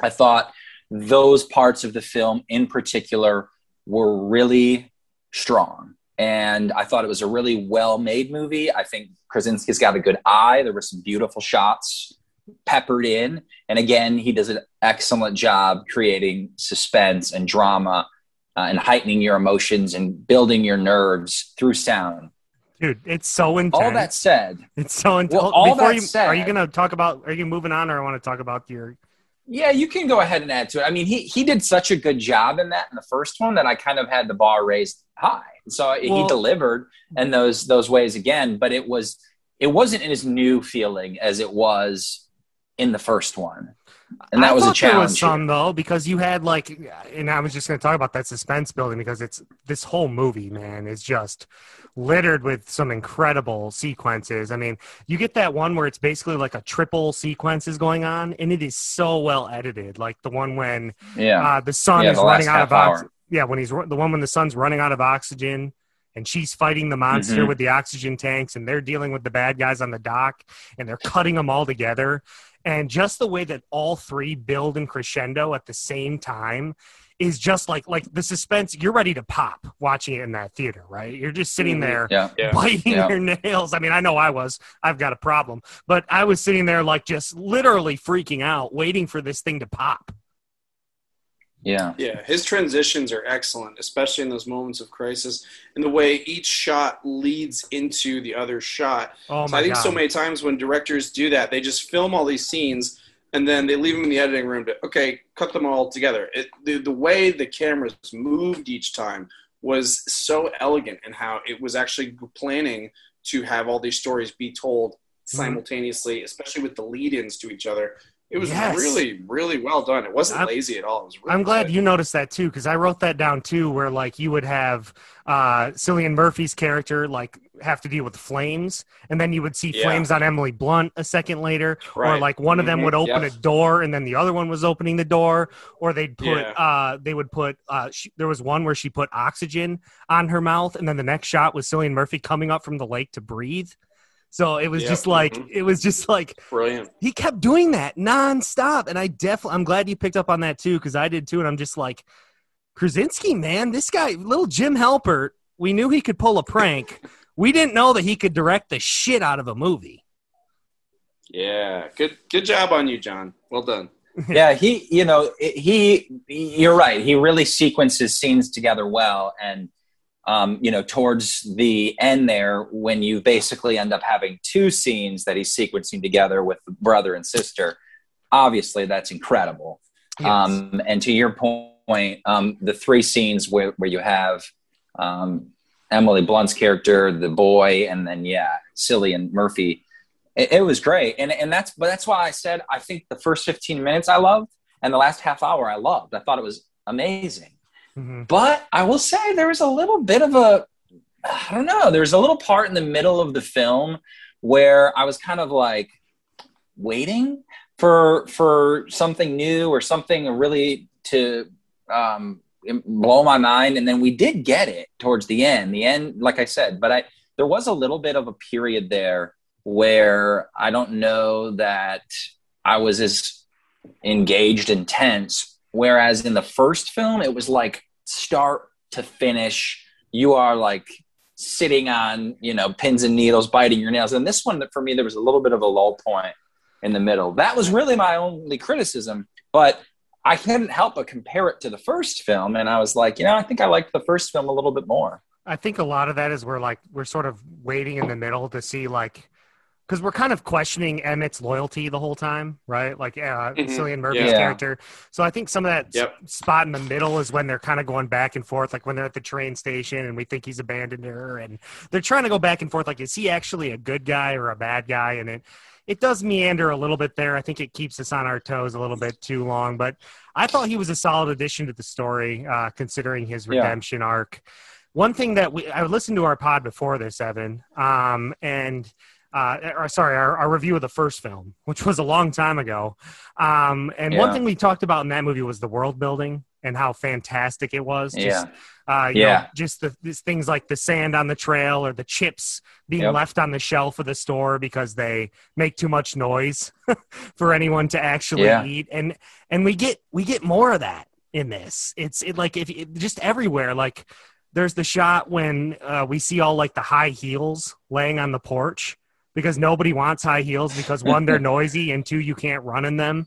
I thought those parts of the film in particular were really strong. And I thought it was a really well made movie. I think Krasinski's got a good eye. There were some beautiful shots peppered in. And again, he does an excellent job creating suspense and drama uh, and heightening your emotions and building your nerves through sound. Dude, it's so intense. All that said, it's so intense. Well, all Before that you, said- are you going to talk about? Are you moving on, or I want to talk about your? yeah, you can go ahead and add to it. I mean, he he did such a good job in that in the first one that I kind of had the bar raised high. So he delivered in those those ways again, but it was it wasn't as new feeling as it was in the first one, and that I was a thought There challenge. was some though because you had like, and I was just going to talk about that suspense building because it's this whole movie, man, is just littered with some incredible sequences. I mean, you get that one where it's basically like a triple sequences going on, and it is so well edited. Like the one when yeah, uh, the son Yeah, is the running out of oxygen. hour. Yeah, when he's the one when the son's running out of oxygen, and she's fighting the monster Mhm. with the oxygen tanks, and they're dealing with the bad guys on the dock, and they're cutting them all together. And just the way that all three build and crescendo at the same time is just like like the suspense. You're ready to pop watching it in that theater, right? You're just sitting Mhm. there yeah. Yeah. biting Yeah. your nails. I mean, I know I was. I've got a problem, but I was sitting there like just literally freaking out, waiting for this thing to pop. Yeah. Yeah, his transitions are excellent, especially in those moments of crisis, and the way each shot leads into the other shot. Oh So my I think god! so many times when directors do that, they just film all these scenes and then they leave them in the editing room to okay, cut them all together. It, the the way the cameras moved each time was so elegant and how it was actually planning to have all these stories be told Mm-hmm. simultaneously, especially with the lead-ins to each other. It was Yes. really, really well done. It wasn't I'm- lazy at all. It was really I'm glad good. you noticed that too, because I wrote that down too, where like you would have uh, Cillian Murphy's character like have to deal with flames, and then you would see Yeah. flames on Emily Blunt a second later, or like one of them Mhm. would open a door and then the other one was opening the door, or they'd put Yeah. uh, they would put uh, she, there was one where she put oxygen on her mouth, and then the next shot was Cillian Murphy coming up from the lake to breathe. So it was Yep. just like Mhm. it was just like Brilliant. he kept doing that nonstop, and I definitely I'm glad you picked up on that too because I did too, and I'm just like Krasinski, man, this guy, little Jim Halpert, we knew he could pull a prank. [laughs] we didn't know that he could direct the shit out of a movie. Yeah. Good good job on you, John. Well done. [laughs] yeah, he, you know, he, you're right. He really sequences scenes together well. And, um, you know, towards the end there, when you basically end up having two scenes that he's sequencing together with brother and sister, obviously that's incredible. Um, and to your point, um, the three scenes where, where you have um, Emily Blunt's character, the boy, and then, yeah, Cillian Murphy it, it was great. And and that's but that's why i said i think the first 15 minutes i loved and the last half hour i loved. I thought it was amazing Mhm. but i will say there was a little bit of a i don't know there's a little part in the middle of the film where i was kind of like waiting for for something new or something really to um blow my mind and then we did get it towards the end the end like i said but i there was a little bit of a period there where I don't know that I was as engaged and tense. Whereas in the first film, it was like start to finish, you are like sitting on, you know, pins and needles, biting your nails. And this one, for me, there was a little bit of a lull point in the middle. That was really my only criticism. But I couldn't help but compare it to the first film. And I was like, you know, I think I liked the first film a little bit more. I think a lot of that is we're like we're sort of waiting in the middle to see like because we're kind of questioning Emmett's loyalty the whole time, right? Like uh, Mhm. Cillian Murphy's Yeah. character. So I think some of that s- spot in the middle is when they're kind of going back and forth, like when they're at the train station and we think he's abandoned her, and they're trying to go back and forth, like is he actually a good guy or a bad guy? And it it does meander a little bit there. I think it keeps us on our toes a little bit too long, but I thought he was a solid addition to the story, uh, considering his Yeah. redemption arc. One thing that we I listened to our pod before this, Evan, um, and uh, or sorry, our, our review of the first film, which was a long time ago. Um, and one thing we talked about in that movie was the world building and how fantastic it was. Just, uh, you Yeah. know, just the these things like the sand on the trail or the chips being Yep. left on the shelf of the store because they make too much noise [laughs] for anyone to actually Yeah. eat. And and we get we get more of that in this. It's it like if it, just everywhere. Like there's the shot when uh, we see all like the high heels laying on the porch because nobody wants high heels because one they're [laughs] noisy and two you can't run in them.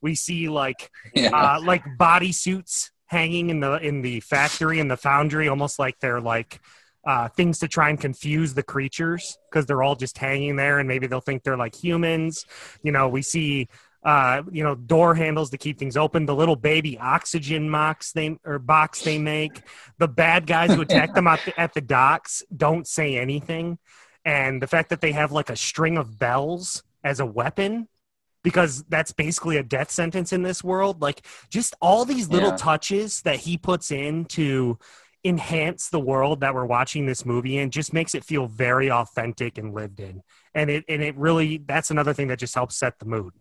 We see like Yeah. uh, like body suits hanging in the in the factory in the foundry, almost like they're like uh, things to try and confuse the creatures because they're all just hanging there, and maybe they'll think they're like humans. You know, we see uh, you know door handles to keep things open. The little baby oxygen box they or box they make. The bad guys who attack [laughs] them at the, at the docks don't say anything, and the fact that they have like a string of bells as a weapon because that's basically a death sentence in this world. Like just all these little Yeah. touches that he puts in to enhance the world that we're watching this movie in just makes it feel very authentic and lived in. And it and it really that's another thing that just helps set the mood.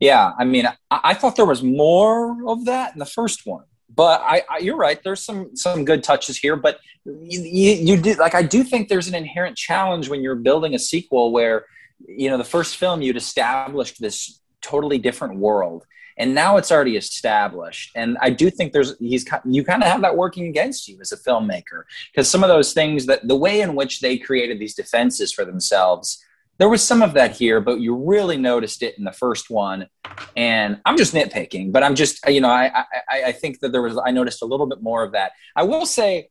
Yeah, I mean, I, I thought there was more of that in the first one, but I, I you're right. There's some some good touches here, but you, you, you did like I do think there's an inherent challenge when you're building a sequel where you know the first film you'd established this totally different world, and now it's already established. And I do think there's he's you kind of have that working against you as a filmmaker because some of those things that the way in which they created these defenses for themselves there was some of that here, but you really noticed it in the first one. And I'm just nitpicking, but I'm just you know I I, I think that there was I noticed a little bit more of that. I will say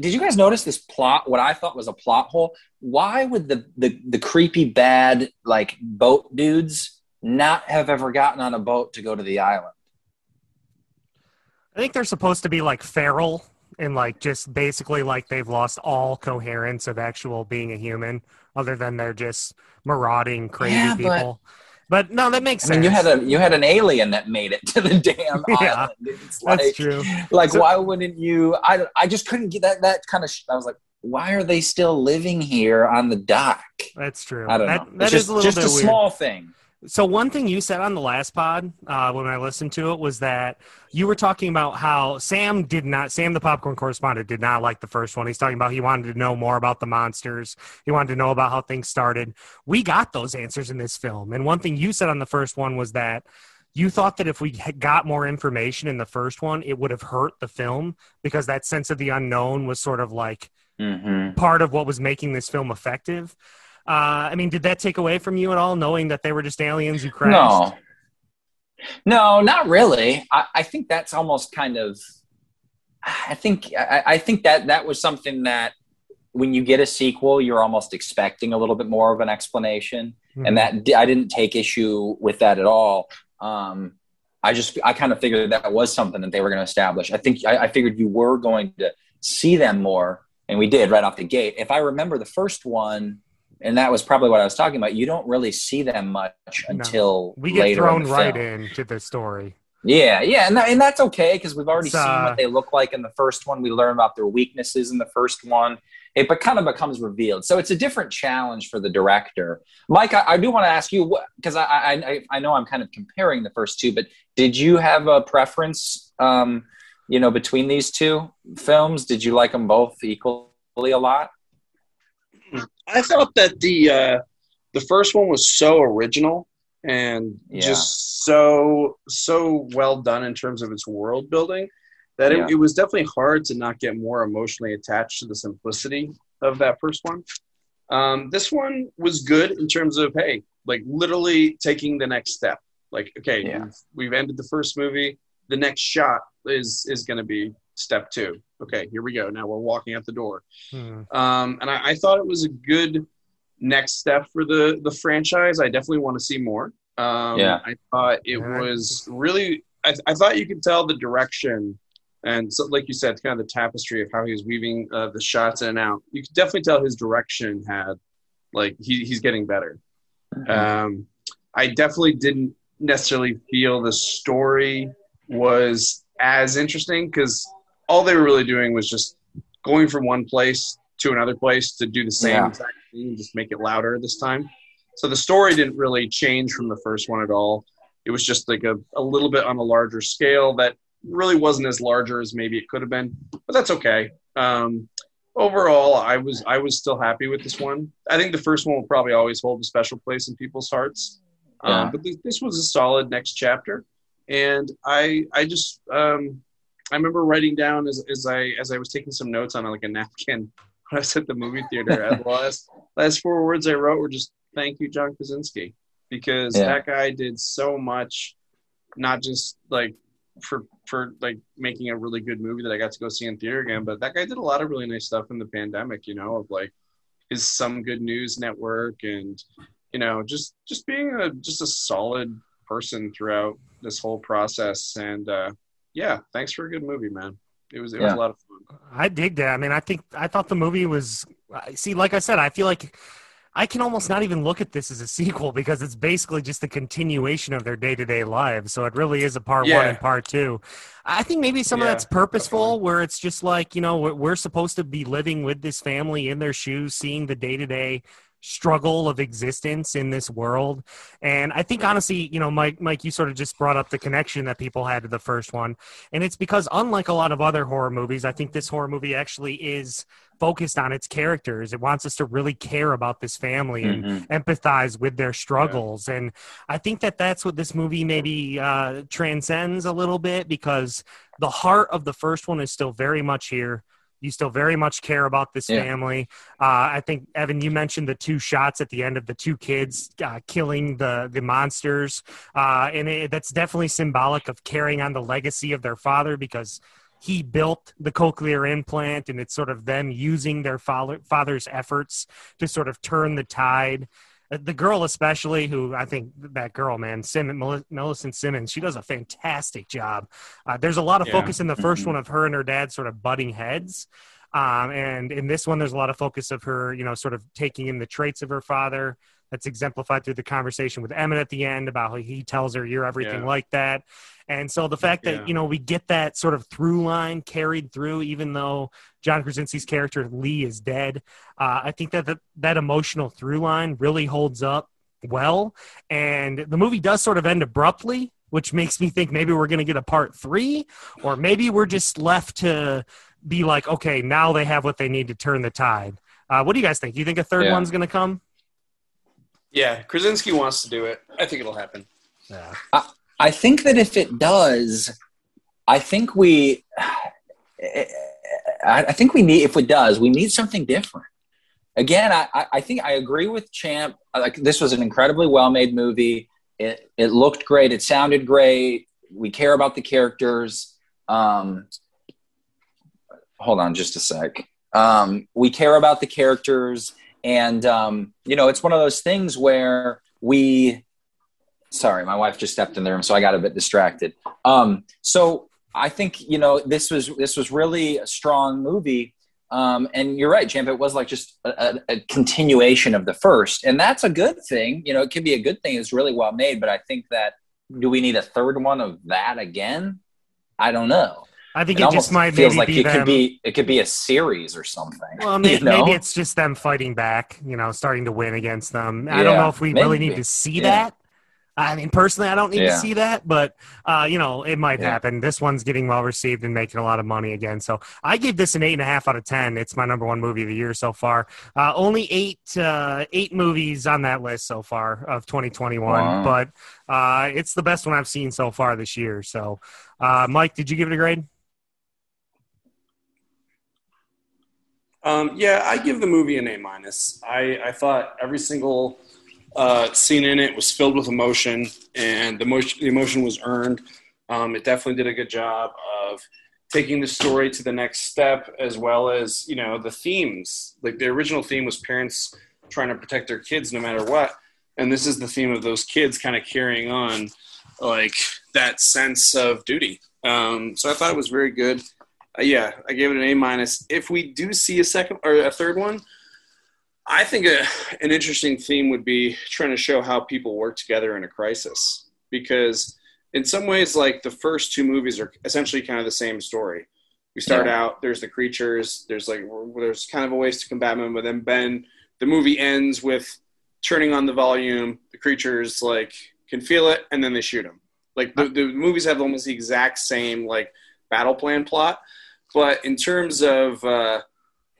did you guys notice this plot what i thought was a plot hole why would the, the the creepy bad like boat dudes not have ever gotten on a boat to go to the island i think they're supposed to be like feral and like just basically like they've lost all coherence of actual being a human other than they're just marauding crazy yeah, people but no, that makes I sense. mean, you had a you had an alien that made it to the [laughs] damn yeah, island. It's like, that's true. Like, so, why wouldn't you? I I just couldn't get that. That kind of. I was like, why are they still living here on the dock? That's true. I don't that, know. That just, is a little just bit a weird. small thing. So one thing you said on the last pod uh, when I listened to it was that you were talking about how Sam did not Sam the popcorn correspondent did not like the first one. He's talking about he wanted to know more about the monsters. He wanted to know about how things started. We got those answers in this film. And one thing you said on the first one was that you thought that if we got more information in the first one, it would have hurt the film because that sense of the unknown was sort of like mm-hmm. part of what was making this film effective. Uh, I mean, did that take away from you at all, knowing that they were just aliens who crashed? No, no, not really. I, I think that's almost kind of. I think I, I think that that was something that when you get a sequel, you're almost expecting a little bit more of an explanation, mm-hmm. and that I didn't take issue with that at all. Um, I just I kind of figured that was something that they were going to establish. I think I, I figured you were going to see them more, and we did right off the gate. If I remember the first one, and that was probably what I was talking about. You don't really see them much until no. we get thrown in right into the story. Yeah, yeah, and that, and that's okay because we've already seen what they look like in the first one. We learn about their weaknesses in the first one. It but kind of becomes revealed, so it's a different challenge for the director. Mike, I, I do want to ask you because I, I I know I'm kind of comparing the first two, but did you have a preference? Um, you know, between these two films, did you like them both equally a lot? I thought that the uh, the first one was so original and yeah. just so so well done in terms of its world building that yeah. it, it, was definitely hard to not get more emotionally attached to the simplicity of that first one. Um, this one was good in terms of hey, like literally taking the next step. Like okay, yeah. we've, we've ended the first movie. The next shot is is going to be step two. Okay, here we go. Now we're walking out the door. Hmm. Um, and I, I, thought it was a good next step for the the franchise. I definitely want to see more. Um, yeah, I thought it was really. I, I, thought you could tell the direction, and so, like you said, kind of the tapestry of how he was weaving uh, the shots in and out. You could definitely tell his direction had, like, he, he's getting better. Mm-hmm. Um, I definitely didn't necessarily feel the story was as interesting because all they were really doing was just going from one place to another place to do the same yeah. exact thing, and just make it louder this time. So the story didn't really change from the first one at all. It was just like a, a little bit on a larger scale that really wasn't as larger as maybe it could have been, but that's okay. Um, overall, I was I was still happy with this one. I think the first one will probably always hold a special place in people's hearts. Um, yeah. Um, but this, this was a solid next chapter, and I I just um, I remember writing down as, as I as I was taking some notes on like a napkin [laughs] when I was at the movie theater. the last last four words I wrote were just "Thank you, John Krasinski," because yeah. that guy did so much, not just like for for like making a really good movie that I got to go see in theater again, but that guy did a lot of really nice stuff in the pandemic. You know, of like his Some Good News Network and you know just just being a just a solid person throughout this whole process and. uh yeah, thanks for a good movie, man. It was it yeah. was a lot of fun. I dig that. I mean, I think I thought the movie was. See, like I said, I feel like I can almost not even look at this as a [laughs] sequel because it's basically just a continuation of their day to day lives. So it really is a part yeah. one and part two. I think maybe some yeah, of that's purposeful, definitely. where it's just like you know we're supposed to be living with this family in their shoes, seeing the day to day struggle of existence in this world. And I think honestly, you know, Mike, Mike, you sort of just brought up the connection that people had to the first one, and it's because unlike a lot of other horror movies, I think this horror movie actually is focused on its characters. It wants us to really care about this family and mm-hmm. empathize with their struggles. Yeah. And I think that that's what this movie maybe uh, transcends a little bit because the heart of the first one is still very much here You still very much care about this Yeah. family. Uh, I think Evan, you mentioned the two shots at the end of the two kids uh, killing the the monsters, uh, and it, that's definitely symbolic of carrying on the legacy of their father because he built the cochlear implant, and it's sort of them using their father, father's efforts to sort of turn the tide. Uh, The girl, especially, who I think that girl, man, Sim, Millicent Simmons, she does a fantastic job. Uh, there's a lot of Yeah. focus in the 1st Mhm. one of her and her dad sort of butting heads. Um, and in this one, there's a lot of focus of her, you know, sort of taking in the traits of her father. That's exemplified through the conversation with Emmett at the end about how he tells her, You're everything Yeah. like that. And so the fact Yeah. that, you know, we get that sort of through line carried through, even though John Krasinski's character Lee is dead, uh, I think that the, that emotional through line really holds up well. And the movie does sort of end abruptly, which makes me think maybe we're going to get a part three, or maybe we're just left to be like, okay, now they have what they need to turn the tide. Uh, what do you guys think? Do you think a third Yeah. one's going to come? Yeah, Krasinski wants to do it. I think it'll happen. Yeah. I think that if it does, I think we, [sighs] I I think we need, if it does, we need something different. Again, I, I- I think I agree with Champ. Like this was an incredibly well-made movie. It it looked great. It sounded great. We care about the characters. Um, hold on, just a sec. Um, we care about the characters, and um, you know, it's one of those things where we sorry my wife just stepped in the room so i got a bit distracted. Um, so i think you know this was this was really a strong movie. Um, and you're right champ it was like just a, a, a continuation of the first. And that's a good thing. You know it could be a good thing. It's really well made but i think that do we need a third one of that again? I don't know I think it, it, just might feels maybe like be it them. could be it could be a series or something well, [laughs] may, you know? maybe it's just them fighting back, you know, starting to win against them. I don't know if we really need to see Yeah. that. I mean, personally, I don't need to see that, but uh, you know, it might Yeah. happen. This one's getting well received and making a lot of money again. So I give this an eight and a half out of ten. It's my number one movie of the year so far. Uh, only eight uh, eight movies on that list so far of 2021, Wow. but uh, it's the best one I've seen so far this year. So, uh, Mike, did you give it a grade? Um, yeah, I give the movie an A minus. I, I thought every single uh, scene in it was filled with emotion, and the emotion, the emotion was earned. Um, it definitely did a good job of taking the story to the next step, as well as you know the themes. Like the original theme was parents trying to protect their kids no matter what, and this is the theme of those kids kind of carrying on like that sense of duty. Um, so I thought it was very good. Uh, yeah, I gave it an A minus. If we do see a second or a third one, I think a, an interesting theme would be trying to show how people work together in a crisis. Because in some ways, like the first two movies are essentially kind of the same story. We start Yeah. out, there's the creatures, there's like there's kind of a ways to combat them, but then Ben, the movie ends with turning on the volume. The creatures like can feel it, and then they shoot them. Like the, the movies have almost the exact same like battle plan plot. But in terms of uh,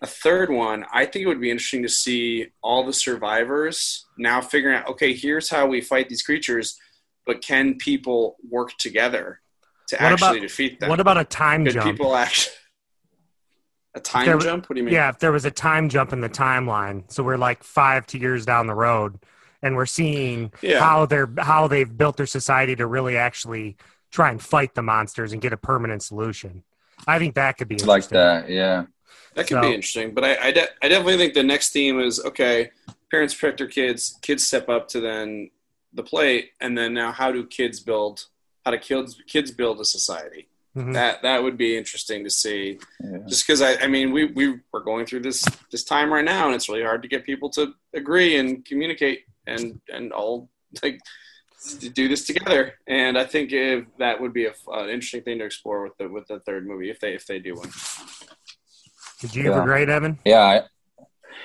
a third one, I think it would be interesting to see all the survivors now figuring out, okay, here's how we fight these creatures, but can people work together to What actually about- defeat them? What about a time Could jump? people actually a time There- jump? What do you mean? Yeah, if there was a time jump in the timeline, so we're like five to years down the road, and we're seeing Yeah. how they're how they've built their society to really actually try and fight the monsters and get a permanent solution. I think that could be like that yeah That could So- be interesting, but I, I, de- I definitely think the next theme is okay. Parents protect their kids. Kids step up to then the plate, and then now how do kids build? How do kids kids build a society? Mhm. That that would be interesting to see. Yeah. Just because I, I mean we we we're going through this this time right now, and it's really hard to get people to agree and communicate and and all like to do this together. And I think if that would be a, f- an interesting thing to explore with the with the third movie if they if they do one. Did you give a Yeah. grade, Evan? Yeah, I,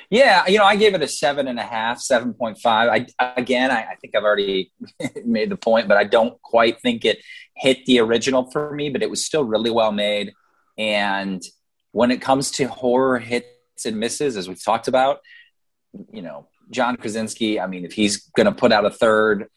yeah. You know, I gave it a seven and a half, seven point five. I again, I, I think I've already [laughs] made the point, but I don't quite think it hit the original for me. But it was still really well made. And when it comes to horror hits and misses, as we've talked about, you know, John Krasinski. I mean, if he's going to put out a third,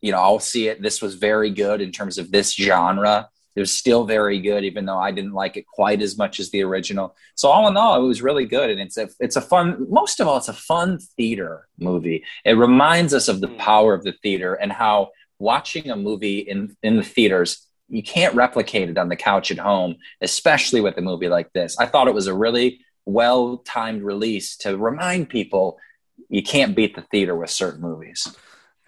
you know, I'll see it. This was very good in terms of this genre. It was still very good, even though I didn't like it quite as much as the original. So all in all, it was really good, and it's a it's a fun. Most of all, it's a fun theater movie. It reminds us of the hmm. power of the theater and how watching a movie in in the theaters you can't replicate it on the couch at home, especially with a movie like this. I thought it was a really well timed release to remind people you can't beat the theater with certain movies.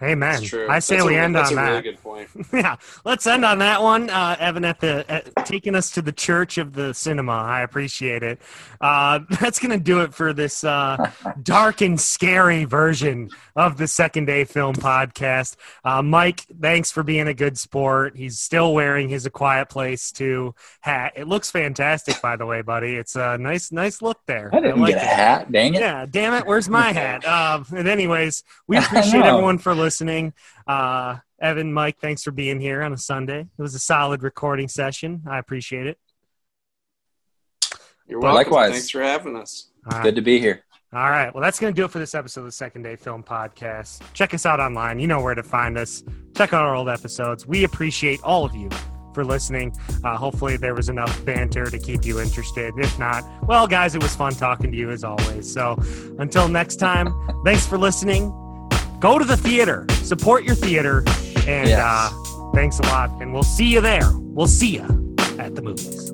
Amen. I say that's we a, end that's on a that. really good point. [laughs] yeah, let's end on that one. Uh, Evan, at the at, taking us to the church of the cinema. I appreciate it. Uh, [laughs] that's gonna do it for this uh, dark and scary version of the Second Day Film Podcast. Uh, Mike, thanks for being a good sport. He's still wearing his A Quiet Place Two hat. It looks fantastic, by the way, buddy. It's a nice, nice look there. I didn't like get a it. hat. Dang it! Yeah, damn it. Where's my hat? Um, [laughs] and anyways, we appreciate everyone for listening. Uh, Evan, Mike, thanks for being here on a Sunday. It was a solid recording session. I appreciate it. You're welcome. Likewise. Thanks for having us. All right. Good to be here. All right. Well, that's going to do it for this episode of the Second Day Film Podcast. Check us out online. You know where to find us. Check out our old episodes. We appreciate all of you for listening. Uh, hopefully, there was enough banter to keep you interested. If not, well, guys, it was fun talking to you as always. So until next time, thanks for listening. Go to the theater, support your theater, and Yes. uh, thanks a lot. And we'll see you there. We'll see you at the movies.